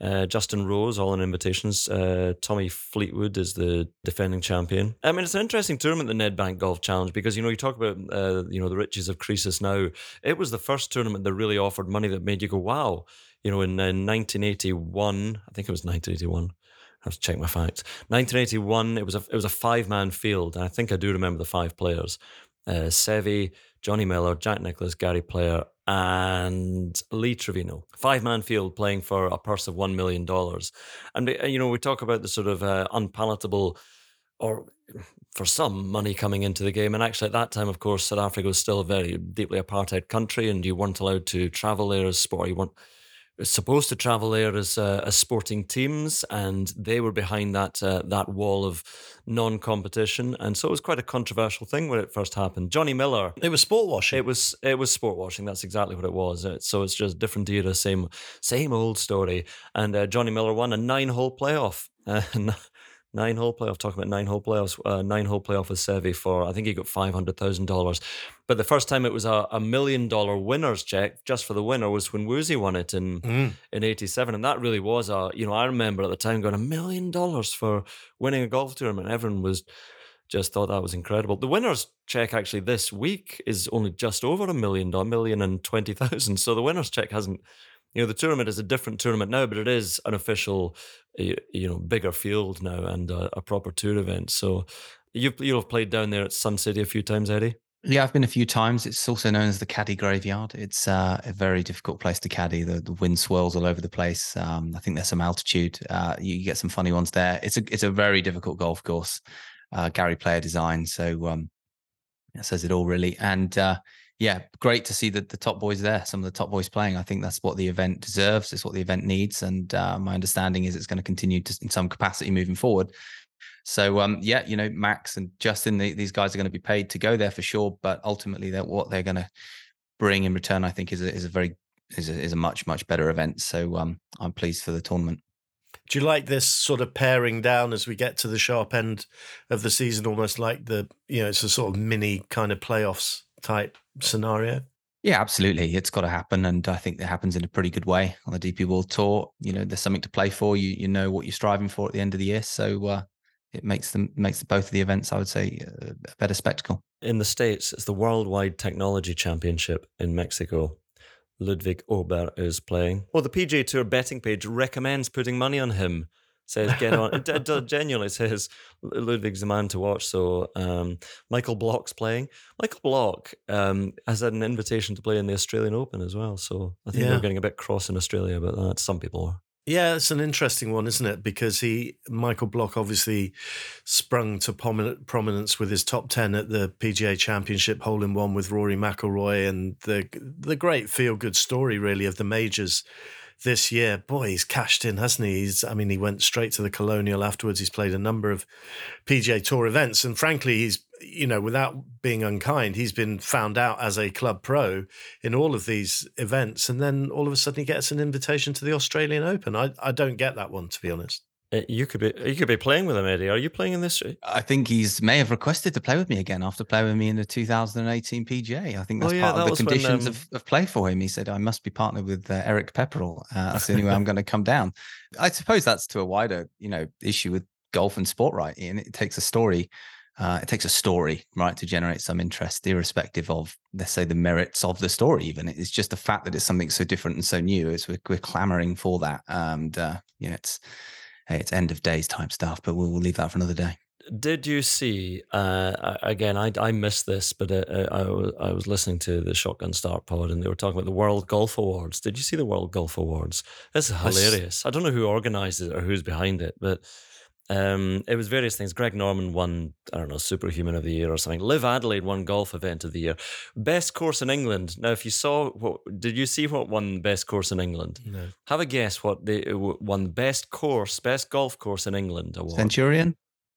Uh, Justin Rose, all in invitations. Uh, Tommy Fleetwood is the defending champion. I mean, it's an interesting tournament, the Nedbank Golf Challenge, because you know you talk about uh, you know the riches of Croesus now. It was the first tournament that really offered money that made you go, "Wow!" you know, in, in 1981, I think it was 1981. I have to check my facts. 1981, it was a it was a five man field, and I think I do remember the five players: uh, Seve, Johnny Miller, Jack Nicklaus, Gary Player, and Lee Trevino. Five man field playing for a purse of one million dollars, and uh, you know we talk about the sort of uh, unpalatable or for some money coming into the game. And actually, at that time, of course, South Africa was still a very deeply apartheid country, and you weren't allowed to travel there as sport. You weren't supposed to travel there as uh, as sporting teams, and they were behind that uh, that wall of non-competition, and so it was quite a controversial thing when it first happened. Johnny Miller, it was sport washing. It was it was sport washing. That's exactly what it was. It, so it's just different era, same same old story. And uh, Johnny Miller won a nine-hole playoff. [laughs] Uh, nine hole playoff. Talking about nine hole playoffs, uh, nine hole playoff with Seve for I think he got five hundred thousand dollars. But the first time it was a, a million dollar winners check just for the winner was when Woosie won it in mm. in eighty seven, and that really was a you know I remember at the time going a million dollars for winning a golf tournament. Everyone was just thought that was incredible. The winners check actually this week is only just over a million, a million and twenty thousand. So the winners check hasn't you know the tournament is a different tournament now, but it is an official, you know, bigger field now and a, a proper tour event. So you've you've played down there at Sun City a few times, Eddie. Yeah, I've been a few times. It's also known as the caddy graveyard. It's uh, a very difficult place to caddy. The, the wind swirls all over the place. Um, I think there's some altitude. Uh, you, get some funny ones there. It's a it's a very difficult golf course. Uh, Gary Player design, so um, that says it all really. And uh, yeah, great to see the, the top boys there. Some of the top boys playing. I think that's what the event deserves. It's what the event needs. And uh, my understanding is it's going to continue to, in some capacity moving forward. So um, yeah, you know, Max and Justin, the, these guys are going to be paid to go there for sure. But ultimately, what they're going to bring in return, I think, is a, is a very is a, is a much much better event. So um, I'm pleased for the tournament. Do you like this sort of paring down as we get to the sharp end of the season, almost like the you know it's a sort of mini kind of playoffs type scenario? Yeah, absolutely. It's got to happen, and I think it happens in a pretty good way on the DP World Tour. You know, there's something to play for. You you know what you're striving for at the end of the year. So uh, it makes them makes both of the events, I would say, a better spectacle. In the states, it's the Worldwide Technology Championship in Mexico. Ludwig Åberg is playing. Well, the PGA Tour betting page recommends putting money on him. Says get on. it, it, genuinely says Ludwig's the man to watch. So um, Michael Block's playing. Michael Block um, has had an invitation to play in the Australian Open as well. So I think yeah. they're getting a bit cross in Australia about that. Some people are. Yeah, it's an interesting one, isn't it? Because he, Michael Block, obviously sprung to prominence with his top ten at the PGA Championship hole in one with Rory McIlroy, and the the great feel good story really of the majors this year. Boy, he's cashed in, hasn't he? He's, I mean, he went straight to the Colonial afterwards. He's played a number of PGA Tour events, and frankly, he's you know, without being unkind, he's been found out as a club pro in all of these events, and then all of a sudden he gets an invitation to the Australian Open. I, I don't get that one, to be honest. Uh, you could be you could be playing with him, Eddie. Are you playing in this? I think he's may have requested to play with me again after playing with me in the 2018 PGA. I think that's oh, yeah, part that of the conditions when, um... of, of play for him. He said I must be partnered with uh, Eric Pepperell. Uh, that's the only way I'm going to come down. I suppose that's to a wider you know issue with golf and sport, right? Iain, it takes a story uh, it takes a story, right, to generate some interest, irrespective of, let's say, the merits of the story. Even it's just the fact that it's something so different and so new. Is we're, we're clamoring for that, and uh, you know, it's it's end of days type stuff. But we'll, we'll leave that for another day. Did you see? Uh, again, I I missed this, but uh, uh, I I was listening to the Shotgun Start Pod, and they were talking about the World Golf Awards. Did you see the World Golf Awards? This is hilarious. I don't know who organized it or who's behind it, but um, it was various things. Greg Norman won, I don't know, Superhuman of the Year or something. LIV Adelaide won Golf Event of the Year. Best course in England. Now, if you saw, what did you see what won Best Course in England? No. Have a guess what they won Best Course, Best Golf Course in England award. Centurion?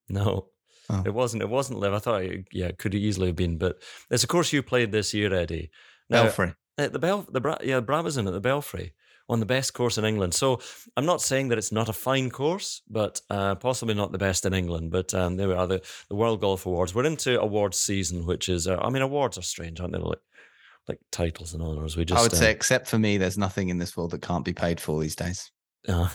No. Oh. It wasn't. It wasn't LIV. I thought, it, yeah, it could easily have been, but it's a course you played this year, Eddie. Now, Belfry. The Bel, the yeah, Brabazon at the Belfry on the best course in England. So I'm not saying that it's not a fine course, but uh, possibly not the best in England. But um, there we are, the, the World Golf Awards. We're into awards season, which is, uh, I mean, awards are strange, aren't they? Like, like titles and honors. We just, I would uh, say, except for me, there's nothing in this world that can't be paid for these days. Uh,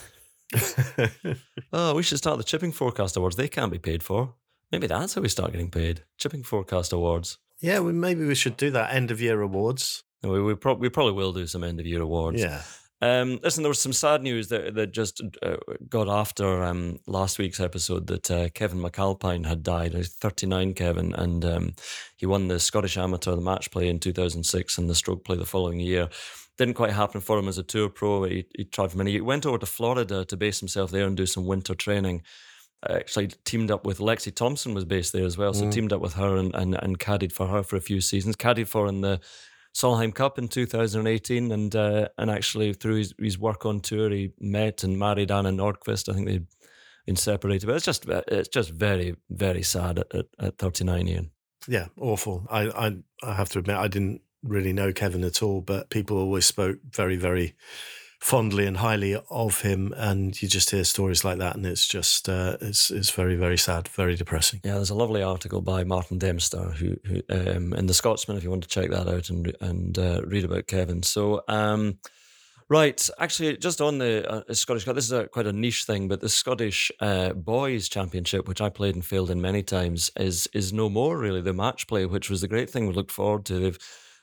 [laughs] oh, we should start the Chipping Forecast Awards. They can't be paid for. Maybe that's how we start getting paid. Chipping Forecast Awards. Yeah, well, maybe we should do that end of year awards. We, we, pro- we probably will do some end of year awards. Yeah. Um, listen, there was some sad news that, that just uh, got after um, last week's episode that uh, Kevin McAlpine had died. He's 39, Kevin, and um, he won the Scottish Amateur, the match play in 2006 and the stroke play the following year. Didn't quite happen for him as a tour pro. He, he tried for many. He went over to Florida to base himself there and do some winter training. Actually, teamed up with Lexi Thompson was based there as well, so mm. teamed up with her and, and and caddied for her for a few seasons. Caddied for in the Solheim Cup in 2018, and uh, and actually through his, his work on tour, he met and married Anna Nordqvist. I think they'd been separated, but it's just it's just very very sad at, at, at 39 Iain. Yeah, awful. I, I I have to admit I didn't really know Kevin at all, but people always spoke very very fondly and highly of him, and you just hear stories like that, and it's just uh, it's it's very very sad, very depressing. Yeah, there's a lovely article by Martin Dempster who, who um, in the Scotsman if you want to check that out and and uh, read about Kevin. So. Um, Right, actually, just on the uh, Scottish Cup, this is a, quite a niche thing, but the Scottish uh, Boys Championship, which I played and failed in many times, is is no more really the match play, which was the great thing we looked forward to. They've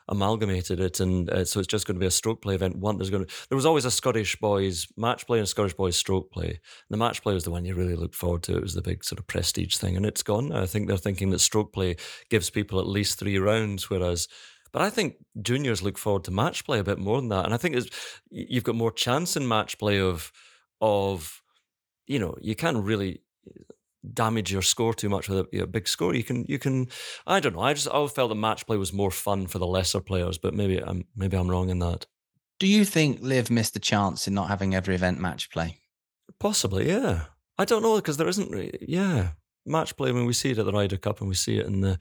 amalgamated it, and uh, so it's just going to be a stroke play event. One there's going to there was always a Scottish boys match play and a Scottish boys stroke play. And The match play was the one you really looked forward to. It was the big sort of prestige thing, and it's gone. I think they're thinking that stroke play gives people at least three rounds, whereas. But I think juniors look forward to match play a bit more than that, and I think you've got more chance in match play of of you know you can really damage your score too much with a, a, big score. You can you can I don't know. I just I always felt the match play was more fun for the lesser players, but maybe I'm maybe I'm wrong in that. Do you think LIV missed a chance in not having every event match play? Possibly, yeah. I don't know because there isn't. Yeah, match play. When I mean, we see it at the Ryder Cup and we see it in the.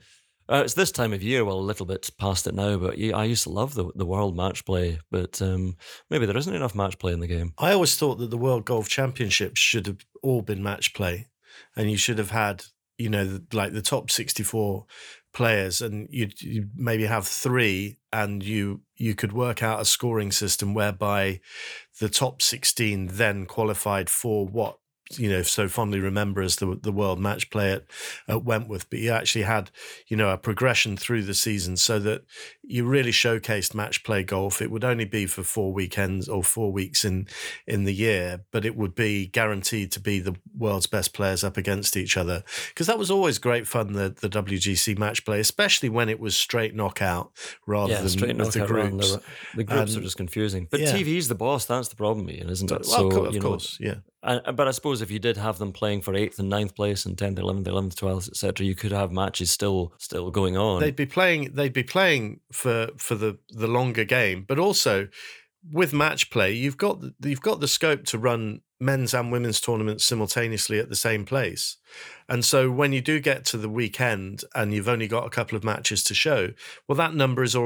Uh, it's this time of year. Well, a little bit past it now, but yeah, I used to love the the world match play. But um, maybe there isn't enough match play in the game. I always thought that the World Golf Championships should have all been match play and you should have had you know like the top 64 players and you'd, you'd, maybe have three and you you could work out a scoring system whereby the top 16 then qualified for what you know so fondly remember as the the world match play at, at Wentworth, but you actually had you know a progression through the season so that you really showcased match play golf. It would only be for four weekends or four weeks in in the year, but it would be guaranteed to be the world's best players up against each other because that was always great fun. The the WGC match play, especially when it was straight knockout rather yeah, than straight with the groups. The, the groups are just confusing, but yeah. TV's the boss. That's the problem, Iain, isn't it? Well, so of you know, course, yeah. And, but I suppose if you did have them playing for eighth and ninth place and tenth, eleventh, eleventh, twelfth, etc., you could have matches still still going on. They'd be playing. They'd be playing for for the the longer game, but also with match play, you've got you've got the scope to run men's and women's tournaments simultaneously at the same place. And so when you do get to the weekend and you've only got a couple of matches to show, well, that number is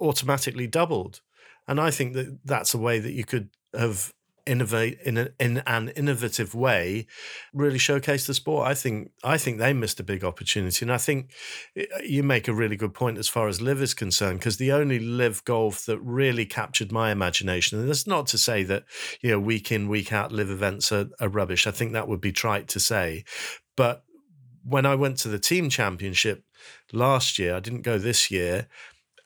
automatically doubled. And I think that that's a way that you could have innovate in, a, in an innovative way really showcase the sport. I think i think they missed a big opportunity. And i think you make a really good point as far as LIV is concerned because the only LIV golf that really captured my imagination and that's not to say that you know week in week out LIV events are, are rubbish. I think that would be trite to say. But when i went to the team championship last year i didn't go this year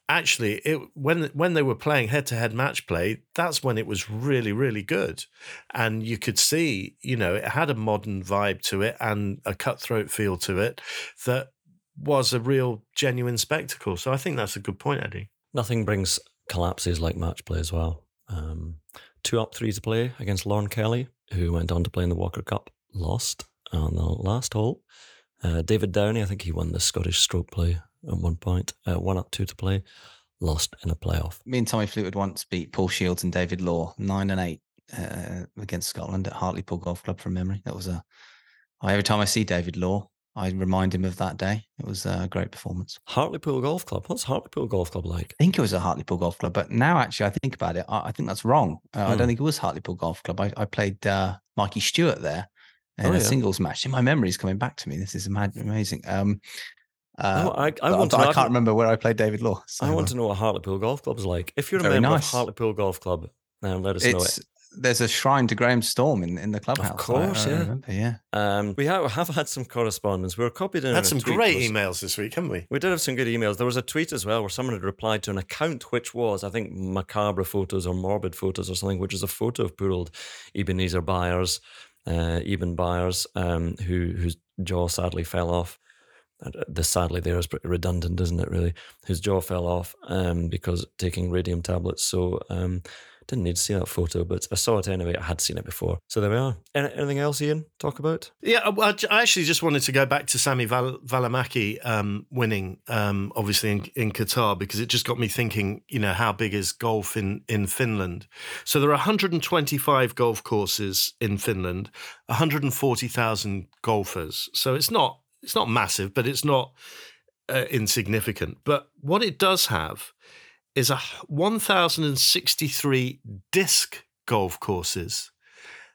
actually it when when they were playing head to head match play that's when it was really really good. And you could see you know it had a modern vibe to it and a cutthroat feel to it that was a real genuine spectacle. So i think that's a good point eddie. Nothing brings collapses like match play as well. Um, two up three to play against lauren Kelly who went on to play in the walker cup lost on the last hole. Uh, david downey i think he won the scottish stroke play at one point, uh, one up, two to play, lost in a playoff. Me and Tommy Fleetwood once beat Paul Shields and David Law nine and eight uh, against Scotland at Hartlepool Golf Club from memory. That was a. Every time I see David Law, I remind him of that day. It was a great performance. Hartlepool Golf Club. What's Hartlepool Golf Club like? I think it was a Hartlepool Golf Club, but now actually I think about it, I, I think that's wrong. Uh, I don't hmm. think it was Hartlepool Golf Club. I, I played uh, Mikey Stewart there in oh, a yeah. singles match. And my memory is coming back to me. This is amazing. Um, uh, I, I, want to I can't remember where I played David Law. So. I want to know what Hartlepool Golf Club is like. If you're a member nice. of Hartlepool Golf Club, now let us it's, know it. There's a shrine to Graeme Storm in, in the clubhouse. Of course, I, yeah. Remember, yeah. Um, we have, have had some correspondence. We were copied in. Had some great was, emails this week, haven't we? We did have some good emails. There was a tweet as well where someone had replied to an account which was, I think, macabre photos or morbid photos or something, which is a photo of poor old Ebenezer Byers, uh, Eben Byers, um, who whose jaw sadly fell off the sadly there is redundant, isn't it? Really, his jaw fell off um, because taking radium tablets. So um, didn't need to see that photo, but I saw it anyway. I had seen it before. So there we are. anything else, Iain? Talk about? Yeah, I actually just wanted to go back to Sami Val- Välimäki um, winning, um, obviously in, in Qatar, because it just got me thinking. You know, how big is golf in in Finland? So there are 125 golf courses in Finland, 140,000 golfers. So it's not it's not massive, but it's not uh, insignificant. But what it does have is a 1,063 disc golf courses,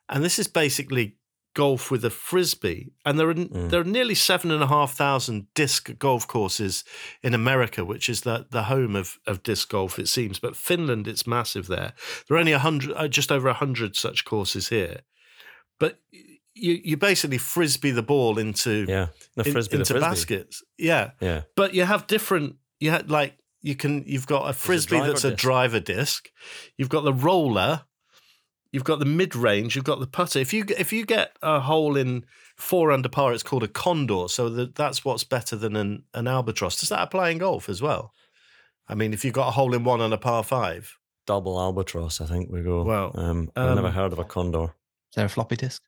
and this is basically golf with a frisbee. And there are mm. there are nearly seven and a half thousand disc golf courses in America, which is the the home of of disc golf, it seems. But Finland, it's massive there. There are only a hundred, uh, just over a hundred such courses here. But you you basically frisbee the ball into yeah the frisbee in, into the baskets. Yeah, yeah. But you have different. You had like you can you've got a a frisbee driver that's a disc. driver disc. You've got the roller. You've got the mid range. You've got the putter. If you if you get a hole in four under par, it's called a condor. So that that's what's better than an, an albatross. Does that apply in golf as well? I mean, if you've got a hole in one on a par five, Double albatross, I think we go. Well, um, I've never um, heard of a condor. Is there a floppy disk?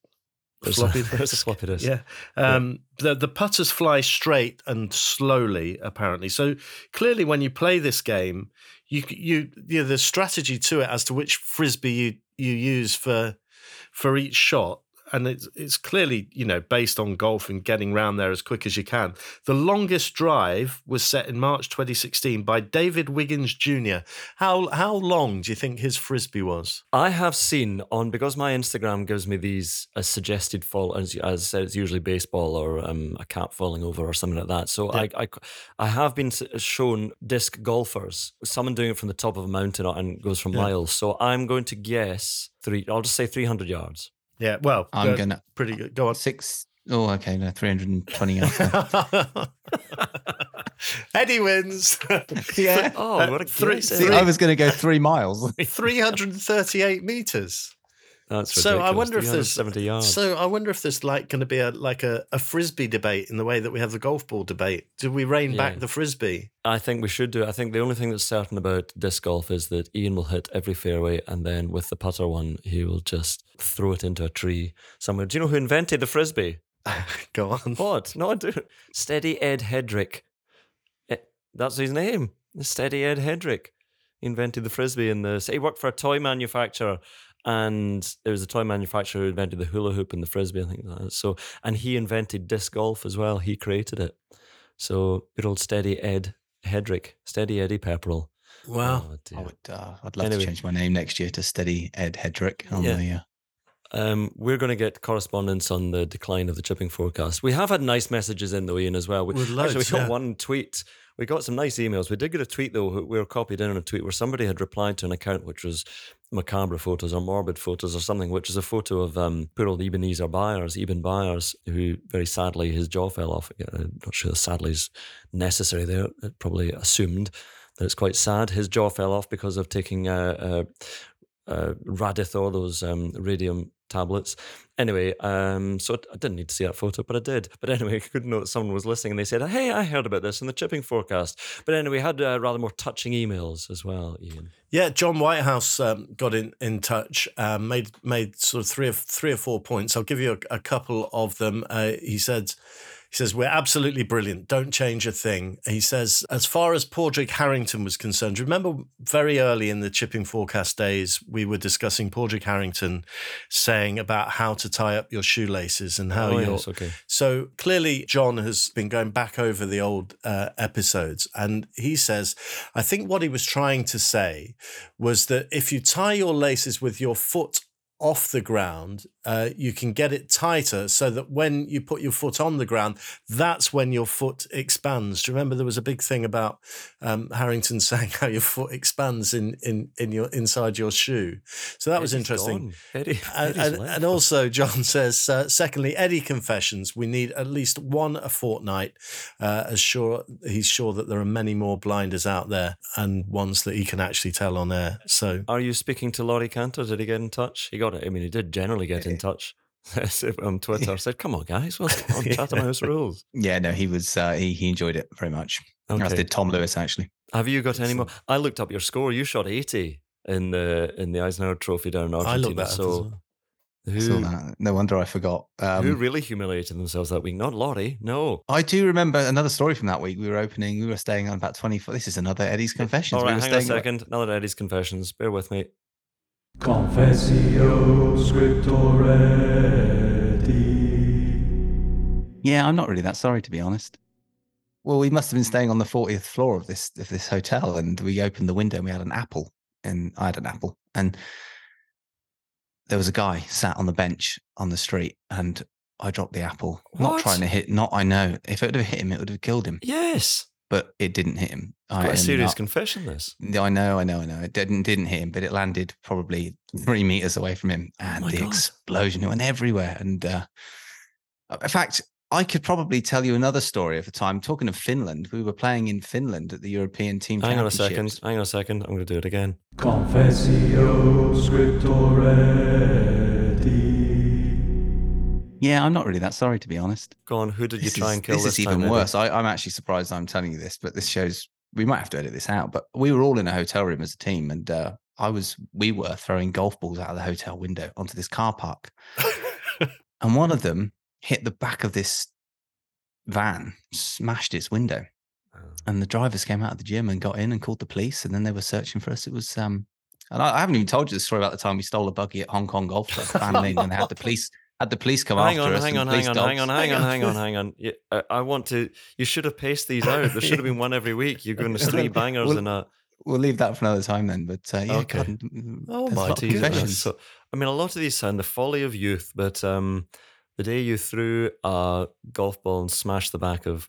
There's floppy a, [laughs] there's a disk. floppy disk. Yeah. Um, The, the putters fly straight and slowly, apparently. So clearly, when you play this game, you you you the strategy to it as to which frisbee you you use for for each shot. And it's it's clearly you know based on golf and getting round there as quick as you can. The longest drive was set in March 2016 by David Wiggins Jr. How how long do you think his frisbee was? I have seen on because my Instagram gives me these a suggested fall as, as I said it's usually baseball or um, a cat falling over or something like that. So Yeah. I, I I have been shown disc golfers, someone doing it from the top of a mountain and goes from Yeah. miles. So I'm going to guess three. I'll just say 300 yards. Yeah, well, I'm gonna pretty good. Go on. six oh okay, no, 320 yards. [laughs] Eddie wins. [laughs] yeah. Oh, what a three- See, three- I was gonna go three miles. 338 meters. That's So I wonder if there's 370 yards. So I wonder if there's like going to be a like a, a frisbee debate in the way that we have the golf ball debate. Do we rein Yeah. back the frisbee? I think we should do. it. I think the only thing that's certain about disc golf is that Iain will hit every fairway, and then with the putter one, he will just throw it into a tree somewhere. Do you know who invented the frisbee? [laughs] Go on. What? No, I do. Steady Ed Headrick. Eh, That's his name. Steady Ed Headrick. He invented the frisbee in the. He worked for a toy manufacturer, and there was a toy manufacturer who invented the hula hoop and the frisbee. I think that. So, and he invented disc golf as well. He created it. So, good old Steady Ed Headrick, Steady Eddie Pepperell. Wow. Oh, I would. Uh, I'd love Anyway. to change my name next year to Steady Ed Headrick on Yeah. the. Uh, Um, we're going to get correspondence on the decline of the chipping forecast. We have had nice messages in though, Iain, as well. We, With actually, loads, we got yeah. one tweet. We got some nice emails. We did get a tweet though. We were copied in on a tweet where somebody had replied to an account which was macabre photos or morbid photos or something, which is a photo of um, poor old Ebenezer Byers, Eben Byers, who very sadly his jaw fell off. I'm not sure sadly is necessary there. It probably assumed that it's quite sad. His jaw fell off because of taking uh, uh, uh, Radithor, those um, radium tablets. Anyway, um, so I didn't need to see that photo, but I did. But anyway, [laughs] know that someone was listening and they said, Hey, I heard about this in the chipping forecast. But anyway, we had uh, rather more touching emails as well, Iain. Yeah, John Whitehouse um, got in in touch, um, made made sort of three or three or four points. I'll give you a, a couple of them. Uh, he said. He says, We're absolutely brilliant. Don't change a thing. He says, As far as Padraig Harrington was concerned, remember very early in the chipping forecast days, we were discussing Padraig Harrington saying about how to tie up your shoelaces and how oh, you're. yes, okay. So clearly, John has been going back over the old uh, episodes, and he says, I think what he was trying to say was that if you tie your laces with your foot off the ground, uh, you can get it tighter so that when you put your foot on the ground, that's when your foot expands. Do you remember there was a big thing about um, Harrington [laughs] saying how your foot expands in in in your inside your shoe? So that was interesting. Eddie, [laughs] And, and, and also, John [laughs] says, uh, secondly, Eddie confessions. We need at least one a fortnight. Uh, as sure he's sure that there are many more blinders out there, and ones that he can actually tell on air. So Are you speaking to Laurie Canter? Did he get in touch? He got it. I mean, he did generally get Eh. In touch [laughs] on [laughs] Twitter. Said, "Come on, guys, what's [laughs] on Chatham House rules?" yeah, no, he was. Uh, he he enjoyed it very much. As did Tom Lewis actually. Have you got any more? I looked up your score. You shot eighty in the in the Eisenhower Trophy down in Argentina. I looked that up as so who that, no wonder I forgot. who Um, really humiliated themselves that week? Not Laurie. No. I do remember another story from that week. We were opening. We were staying on about twenty four. This is another Eddie's confessions. All we were hang on a second. Another Eddie's confessions. Bear with me. Confessio scriptoretti. Yeah, I'm not really that sorry to be honest. Well, we must have been staying on the 40th floor of this of this hotel, and we opened the window and we had an apple, and I had an apple, and there was a guy sat on the bench on the street, and I dropped the apple, not trying to hit. Not I know if it would have hit him, it would have killed him, Yes. But it didn't hit him. Quite I a serious up, confession, this. I know, I know, I know. It didn't didn't hit him, but it landed probably three meters away from him, and oh the God. explosion went everywhere. And uh, in fact, I could probably tell you another story of a time talking of Finland. We were playing in Finland at the European Team. Hang on a second. Hang on a second. I'm going to do it again. Confessio scriptoretti. Yeah, I'm not really that sorry to be honest. Go on. Who did you This try is, and kill this this, is even worse. I, I'm actually surprised I'm telling you this, but this shows we might have to edit this out. But we were all in a hotel room as a team, and uh, I was we were throwing golf balls out of the hotel window onto this car park, [laughs] and one of them hit the back of this van, smashed its window, Oh. and the drivers came out of the gym and got in and called the police, and then they were searching for us. It was um, and I, haven't even told you the story about the time we stole a buggy at Hong Kong Golf Club, [laughs] and they had the police had the police come Hang after on, us. hang on, hang on, hang on, hang on, hang on, hang on. Yeah, I, I want to. You should have paced these out. There should have been one every week. You're going to three [laughs] bangers Well, in a. We'll leave that for another time then. But uh, yeah, Okay. God, Oh my a lot goodness. So, I mean, a lot of these sound the folly of youth, but um, the day you threw a golf ball and smashed the back of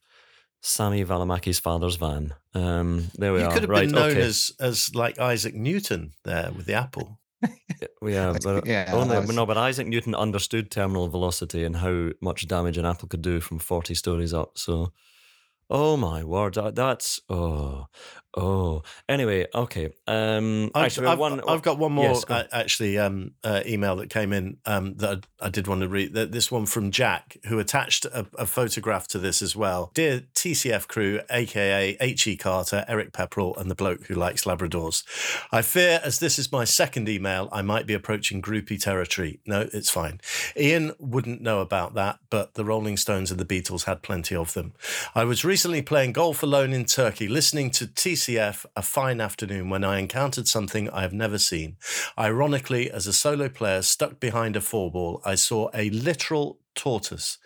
Sami Välimäki's father's van. Um, there we you are. could have right, been known okay. as as like Isaac Newton there with the apple. [laughs] Yeah, but yeah, only, was- no, but Isaac Newton understood terminal velocity and how much damage an apple could do from 40 stories up. So, oh my word, that, that's, oh, oh. Anyway, okay. Um, I've, actually, I've, one, I've got one more yes, go uh, actually um, uh, email that came in um, that I, I did want to read. This one from Jack, who attached a, a photograph to this as well. Dear TCF crew, aka H.E. Carter, Eric Pepperell, and the bloke who likes Labradors. I fear, as this is my second email, I might be approaching groupie territory. No, it's fine. Iain wouldn't know about that, but the Rolling Stones and the Beatles had plenty of them. I was recently playing golf alone in Turkey, listening to TCF a fine afternoon when I encountered something I have never seen. Ironically, as a solo player stuck behind a four ball, I saw a literal tortoise.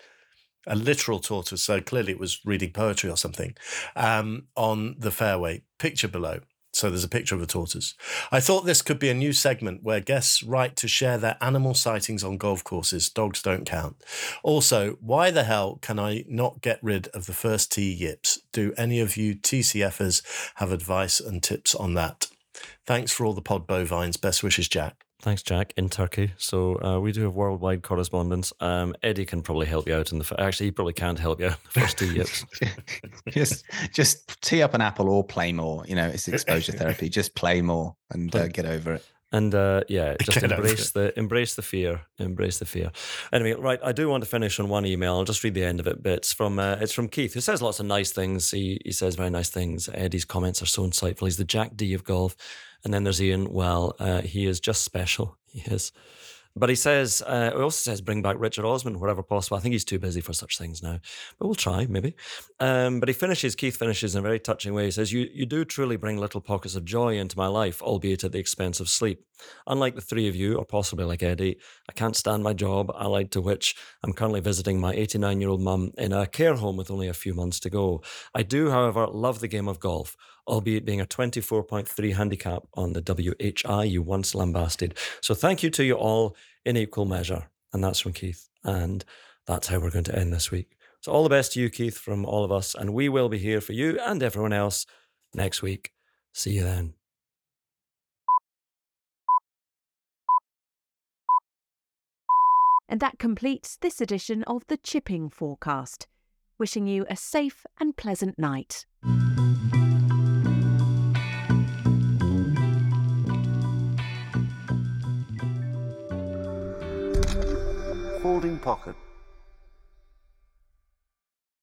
A literal tortoise, so clearly it was reading poetry or something, um, on the fairway. Picture below. So there's a picture of a tortoise. I thought this could be a new segment where guests write to share their animal sightings on golf courses. Dogs don't count. Also, why the hell can I not get rid of the first tee yips? Do any of you TCFers have advice and tips on that? Thanks for all the pod bovines. Best wishes, Jack. Thanks, Jack, in Turkey. So uh, we do have worldwide correspondence. Um, Eddie can probably help you out in the. f- Actually, he probably can't help you. out [laughs] in The first two yips. [laughs] just just tee up an apple or play more. You know, it's [laughs] exposure therapy. Just play more and uh, get over it. And uh, yeah, [laughs] just embrace the embrace the fear, embrace the fear. Anyway, right, I do want to finish on one email. I'll just read the end of it. But it's from uh, it's from Keith, who says lots of nice things. He he says very nice things. Eddie's comments are so insightful. He's the Jack D of golf. And then there's Iain. Well, uh, he is just special. [laughs] He is. But he says, uh, he also says, bring back Richard Osman wherever possible. I think he's too busy for such things now, but we'll try maybe. Um, but he finishes, Keith finishes in a very touching way. He says, you, you do truly bring little pockets of joy into my life, albeit at the expense of sleep. Unlike the three of you, or possibly like Eddie, I can't stand my job, allied to which I'm currently visiting my 89 year old mum in a care home with only a few months to go. I do, however, love the game of golf, albeit being a 24.3 handicap on the WHI you once lambasted. So thank you to you all in equal measure. And that's from Keith. And that's how we're going to end this week. So all the best to you, Keith, from all of us. And we will be here for you and everyone else next week. See you then. And that completes this edition of the Chipping Forecast. Wishing you a safe and pleasant night. Folding pocket.